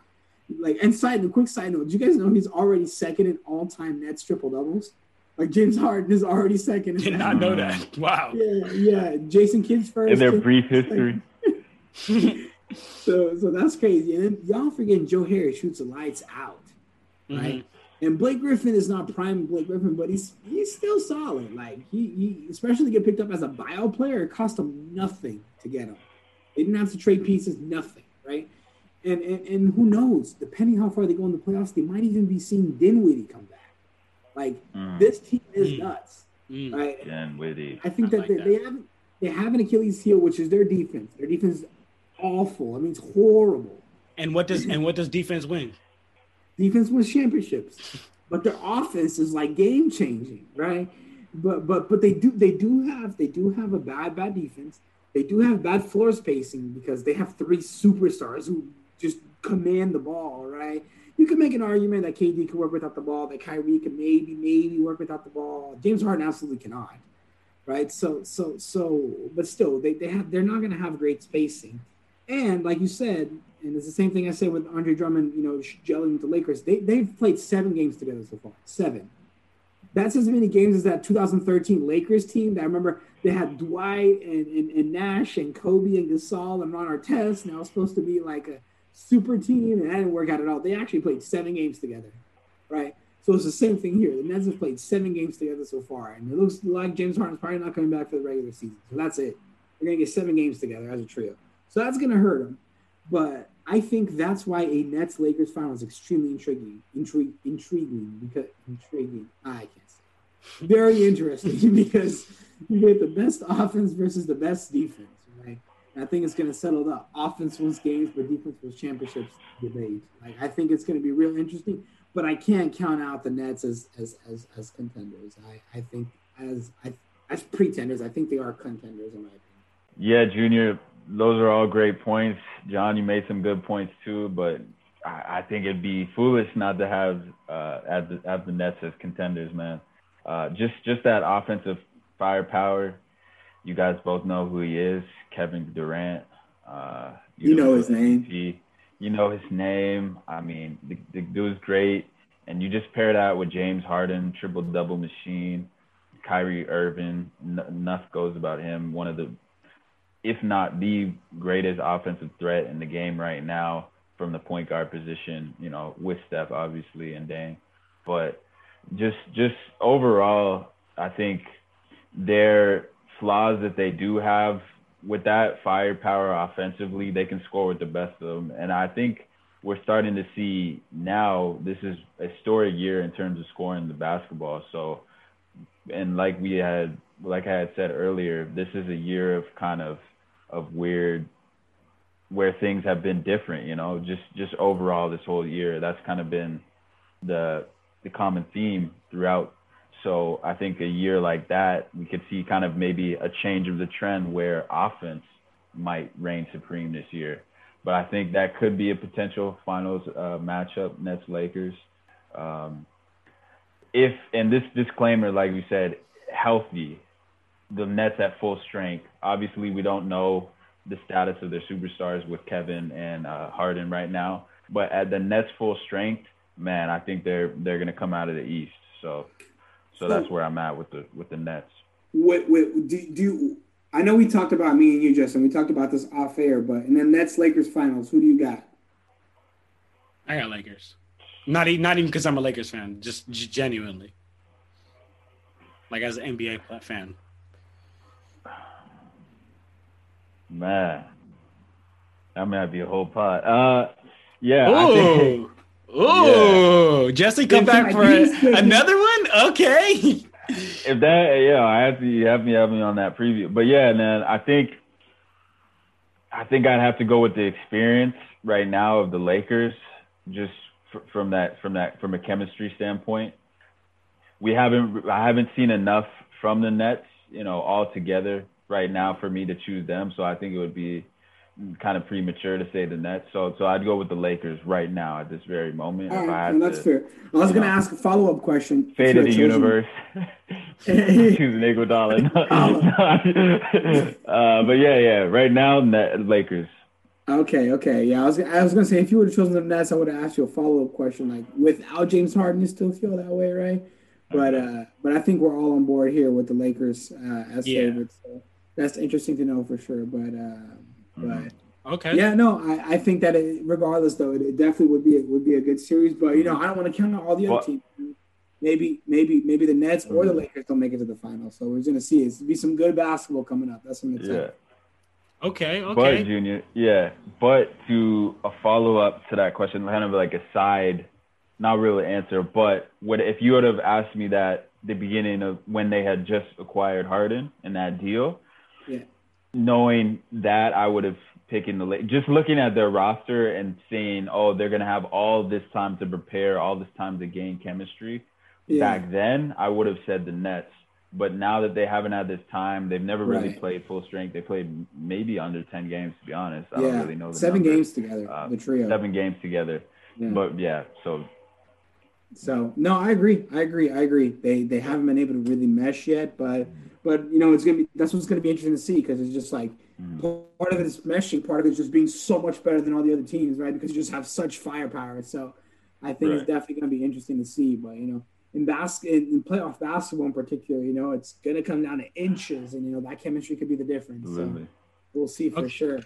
like, and side note, quick side note, do you guys know he's already second in all time Nets triple doubles? Like James Harden is already second. in Did not know that. Wow. Yeah, yeah. Jason Kidd's first. In their brief history. So, so that's crazy. And then y'all forgetting Joe Harris shoots the lights out, mm-hmm. right? And Blake Griffin is not prime Blake Griffin, but he's he's still solid. Like he, he especially to get picked up as a buyout player, it cost him nothing to get him. They didn't have to trade pieces, nothing, right? And and, and who knows? Depending how far they go in the playoffs, they might even be seeing Dinwiddie come back. Like Mm. this team is Mm. nuts, Mm. right? Dinwiddie. I think I that, like they, that. they have they have an Achilles heel, which is their defense. Their defense is awful. I mean, it's horrible. And what does and what does defense win? Defense wins championships, but their offense is like game changing, right? But but but they do they do have they do have a bad bad defense. They do have bad floor spacing because they have three superstars who just command the ball, right? You can make an argument that KD can work without the ball, that Kyrie can maybe maybe work without the ball. James Harden absolutely cannot, right? So so so, but still, they they have they're not going to have great spacing, and like you said, and it's the same thing I said with Andre Drummond, you know, gelling with the Lakers. They they've played seven games together so far, seven. That's as many games as that 2013 Lakers team. That I remember they had Dwight and, and, and Nash and Kobe and Gasol and Ron Artest. Now it's supposed to be like a super team, and that didn't work out at all. They actually played seven games together, right? So it's the same thing here. The Nets have played seven games together so far, and it looks like James Harden's probably not coming back for the regular season. So that's it. They're gonna get seven games together as a trio. So that's gonna hurt them. But I think that's why a Nets Lakers final is extremely intriguing. Intri- intriguing because intriguing. I can't say. Very interesting because you get the best offense versus the best defense, right? I think it's going to settle up. Offense wins games, but defense wins championships debate. Like I think it's going to be real interesting. But I can't count out the Nets as as as, as contenders. I, I think as I, as pretenders, I think they are contenders in my opinion. Yeah, Junior, those are all great points. John, you made some good points too, but I, I think it'd be foolish not to have uh, have the, have the Nets as contenders, man. Uh, just just that offensive firepower. You guys both know who he is, Kevin Durant. Uh, You know his name. He, you know his name. I mean, the, the dude's great, and you just pair that with James Harden, triple double machine, Kyrie Irving. N- enough goes about him. One of the if not the greatest offensive threat in the game right now from the point guard position, you know, with Steph obviously and Dame. But just just overall, I think their flaws that they do have with that firepower offensively, they can score with the best of them. And I think we're starting to see now this is a historic year in terms of scoring the basketball. So and like we had like I had said earlier, this is a year of kind of of weird where things have been different, you know, just just overall this whole year. That's kind of been the the common theme throughout. So I think a year like that, we could see kind of maybe a change of the trend where offense might reign supreme this year. But I think that could be a potential finals uh, matchup, Nets Lakers. Um, if and this disclaimer, like we said, healthy, the Nets at full strength. Obviously, we don't know the status of their superstars with Kevin and uh, Harden right now, but at the Nets full strength, man, I think they're they're gonna come out of the East. So, so that's where I'm at with the with the Nets. Wait, wait, do, do you, I know we talked about me and you, Justin. We talked about this off air, but in the Nets Lakers finals, who do you got? I got Lakers. Not even not even because I'm a Lakers fan, just, just genuinely, like as an NBA fan. Man, that might be a whole pot. Uh, yeah. I think, Ooh, ooh, Jesse, come It's back for these- another one. Okay. if that, yeah, I have to you have me have me on that preview. But yeah, man, I think, I think I'd have to go with the experience right now of the Lakers, just f- from that from that from a chemistry standpoint. We haven't I haven't seen enough from the Nets, you know, all together right now for me to choose them. So I think it would be kind of premature to say the Nets. So so I'd go with the Lakers right now at this very moment. All right, that's to fair. I was going to ask a follow up question. fate to of the chosen- universe. choosing Iguodala. uh, but yeah, yeah. Right now, Net, Lakers. Okay, okay, yeah. I was I was gonna say if you would have chosen the Nets, I would have asked you a follow up question like without James Harden, you still feel that way, right? But uh, but I think we're all on board here with the Lakers uh, as Yeah. favorites. So that's interesting to know for sure. But uh, but Okay. yeah, no, I, I think that it, regardless though, it, it definitely would be a, would be a good series. But you know, I don't want to count out all the other Well- teams. Maybe maybe maybe the Nets or Mm-hmm. the Lakers don't make it to the final. So we're gonna see. It's gonna be some good basketball coming up. That's what I'm Yeah. excited. Okay. But Okay. Junior, yeah. But to a follow up to that question, kind of like a side, not really answer, but what if you would have asked me that the beginning of when they had just acquired Harden and that deal, Yeah. knowing that I would have taken the La- just looking at their roster and seeing, oh, they're gonna have all this time to prepare, all this time to gain chemistry. Yeah. Back then, I would have said the Nets. But now that they haven't had this time, they've never really Right. played full strength. They played maybe under ten games, to be honest. I yeah, don't really know seven number. games together, Uh, the trio. Seven games together. Yeah. But yeah, so So no, I agree. I agree. I agree. They they haven't been able to really mesh yet, but but you know it's gonna be that's what's gonna be interesting to see because it's just like part of it is meshing, part of it is just being so much better than all the other teams, right? Because you just have such firepower. So I think it's definitely gonna be interesting to see. But you know, in basket in playoff basketball in particular, you know, it's gonna come down to inches, and you know that chemistry could be the difference. So we'll see for Okay. sure.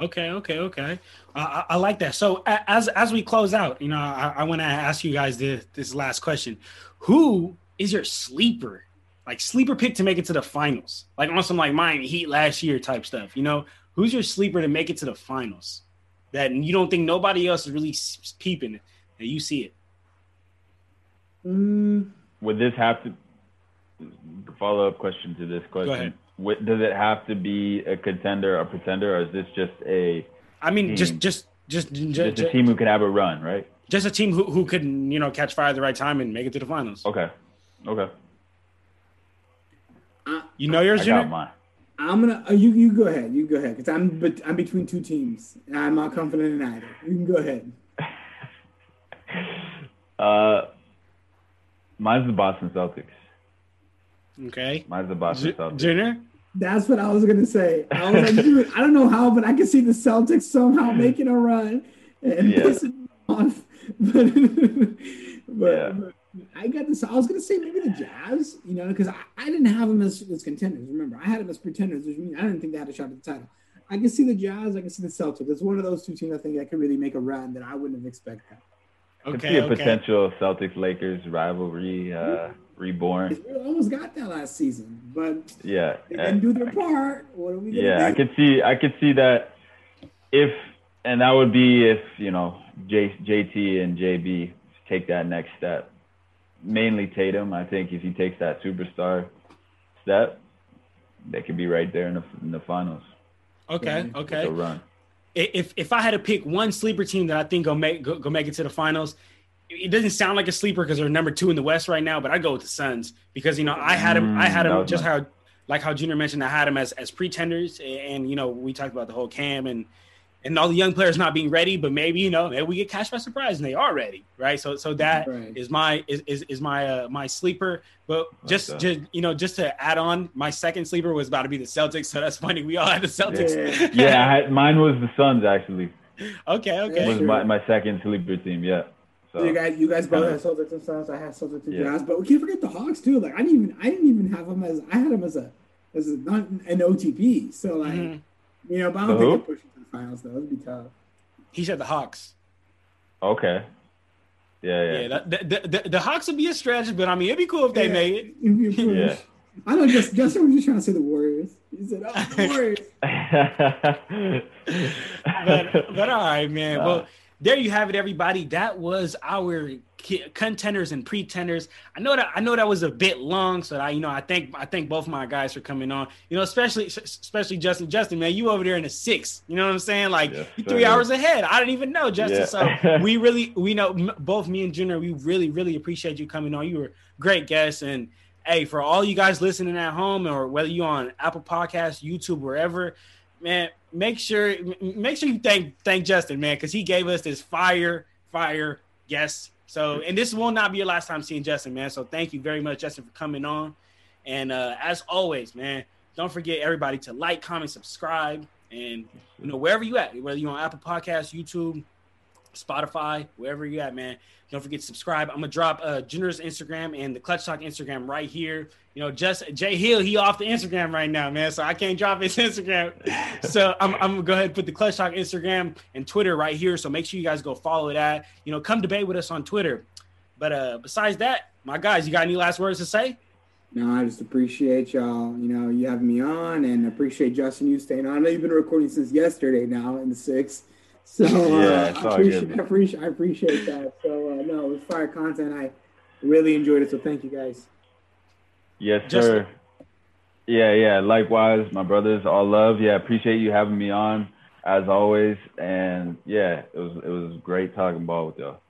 Okay, okay, okay. Uh, I, I like that. So as as we close out, you know, I, I want to ask you guys this this last question: Who is your sleeper, like sleeper pick to make it to the finals, like on some like Miami Heat last year type stuff? You know, who's your sleeper to make it to the finals that you don't think nobody else is really peeping it, and you see it? Mm, Would this have to follow up question to this question? ahead. Would- does it have to be a contender, a pretender, or is this just a I mean, just Team. just just just, just a team who could have a run, right? just a team who, who could you know catch fire at the right time and make it to the finals. Okay, okay, You know yours, I Junior? got mine. I'm gonna uh, you you go ahead. You go ahead because I'm but I'm between two teams. and I'm not confident in either. You can go ahead. Uh, mine's the Boston Celtics. Okay, Mine's the Boston Ju- Celtics. Junior. That's what I was gonna say. I was like, dude, I don't know how, but I can see the Celtics somehow making a run and Yeah. pissing off. But, but, Yeah. but I got this. I was gonna say maybe the Jazz, you know, because I, I didn't have them as, as contenders. Remember, I had them as pretenders, which means I didn't think they had a shot at the title. I can see the Jazz. I can see the Celtics. It's one of those two teams I think that could really make a run that I wouldn't have expected. Okay, Could Okay, see a okay. potential Celtics Lakers rivalry uh, reborn. We almost got that last season, but Yeah, they didn't do their part. What are we gonna yeah. I do? could see, I could see that if, and that would be if you know J, JT and JB take that next step. Mainly Tatum, I think if he takes that superstar step, they could be right there in the in the finals. Okay, Yeah. okay. Run. If if I had to pick one sleeper team that I think go make go, go make it to the finals, it doesn't sound like a sleeper because they're number two in the West right now. But I go with the Suns because you know I had them. I had Mm, that them just my- how like how Junior mentioned. I had them as as pretenders, and you know we talked about the whole Cam and and all the young players not being ready. But maybe you know maybe we get catch by surprise and they are ready, right? So so that is Right. my is is, is my uh, my sleeper. But just Okay. just you know just to add on, my second sleeper was about to be the Celtics. So that's funny. We all had the Celtics. Yeah, I had, mine was the Suns actually. okay. Okay. Was my, my second sleeper team. Yeah. So You guys, you guys both had Celtics and Suns. I had Celtics and Yeah. Jazz, but we can't forget the Hawks too. Like I didn't even, I didn't even have them as, I had them as a, as a, not an OTP. So like, Mhm. you know, but I don't who? think they're pushing to the finals though. It'd be tough. He said the Hawks. okay. Yeah, yeah. Yeah, that, the, the, the Hawks would be a stretch, but I mean, it'd be cool if they Yeah, made it. it'd be a push. Yeah. I know. Just Justin was just trying to say the Warriors. He said, "Oh, the Warriors." But, but all right, man. Uh, well, there you have it, everybody. That was our contenders and pretenders. I know that I know that was a bit long, so I you know I thank I thank both my guys for coming on. You know, especially especially Justin. Justin, man, you over there in the six. You know what I'm saying? Like Yes, you three hours ahead. I didn't even know, Justin. Yeah. So we really we know both me and Junior. We really really appreciate you coming on. You were great guests and. Hey, for all you guys listening at home, or whether you on Apple Podcasts, YouTube, wherever, man, make sure make sure you thank thank Justin, man, because he gave us this fire fire guest. So, and this will not be your last time seeing Justin, man. So, thank you very much, Justin, for coming on. And uh, as always, man, don't forget everybody to like, comment, subscribe, and you know wherever you at, whether you're on Apple Podcasts, YouTube, Spotify, wherever you at, man. Don't forget to subscribe. I'm gonna drop uh Junior's Instagram and the Clutch Talk Instagram right here. You know, just Jay Hill, he off the Instagram right now, man. So I can't drop his Instagram. so I'm, I'm gonna go ahead and put the Clutch Talk Instagram and Twitter right here. So make sure you guys go follow that. You know, come debate with us on Twitter. But uh besides that, my guys, you got any last words to say? No, I just appreciate y'all. You know, you having me on, and appreciate Justin you staying on. I know you've been recording since yesterday now in the six. So Yeah, uh, I, appreciate, good. I appreciate I appreciate that. So uh, no, it was fire content. I really enjoyed it. So thank you guys. Yes, Just- sir. Yeah, yeah. Likewise, my brothers, all love. Yeah, appreciate you having me on as always. And yeah, it was it was great talking ball with y'all.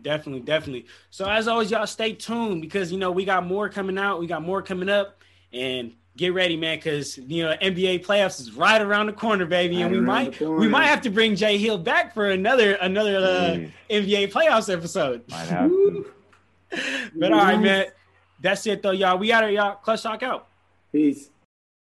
Definitely, definitely. So as always, y'all stay tuned because you know we got more coming out. We got more coming up, and get ready, man, because you know NBA playoffs is right around the corner, baby, and we might we might have to bring Jay Hill back for another another uh, Jeez, NBA playoffs episode. might have to. But all right, man, that's it though, y'all. We out here, y'all. Clutch talk out. Peace.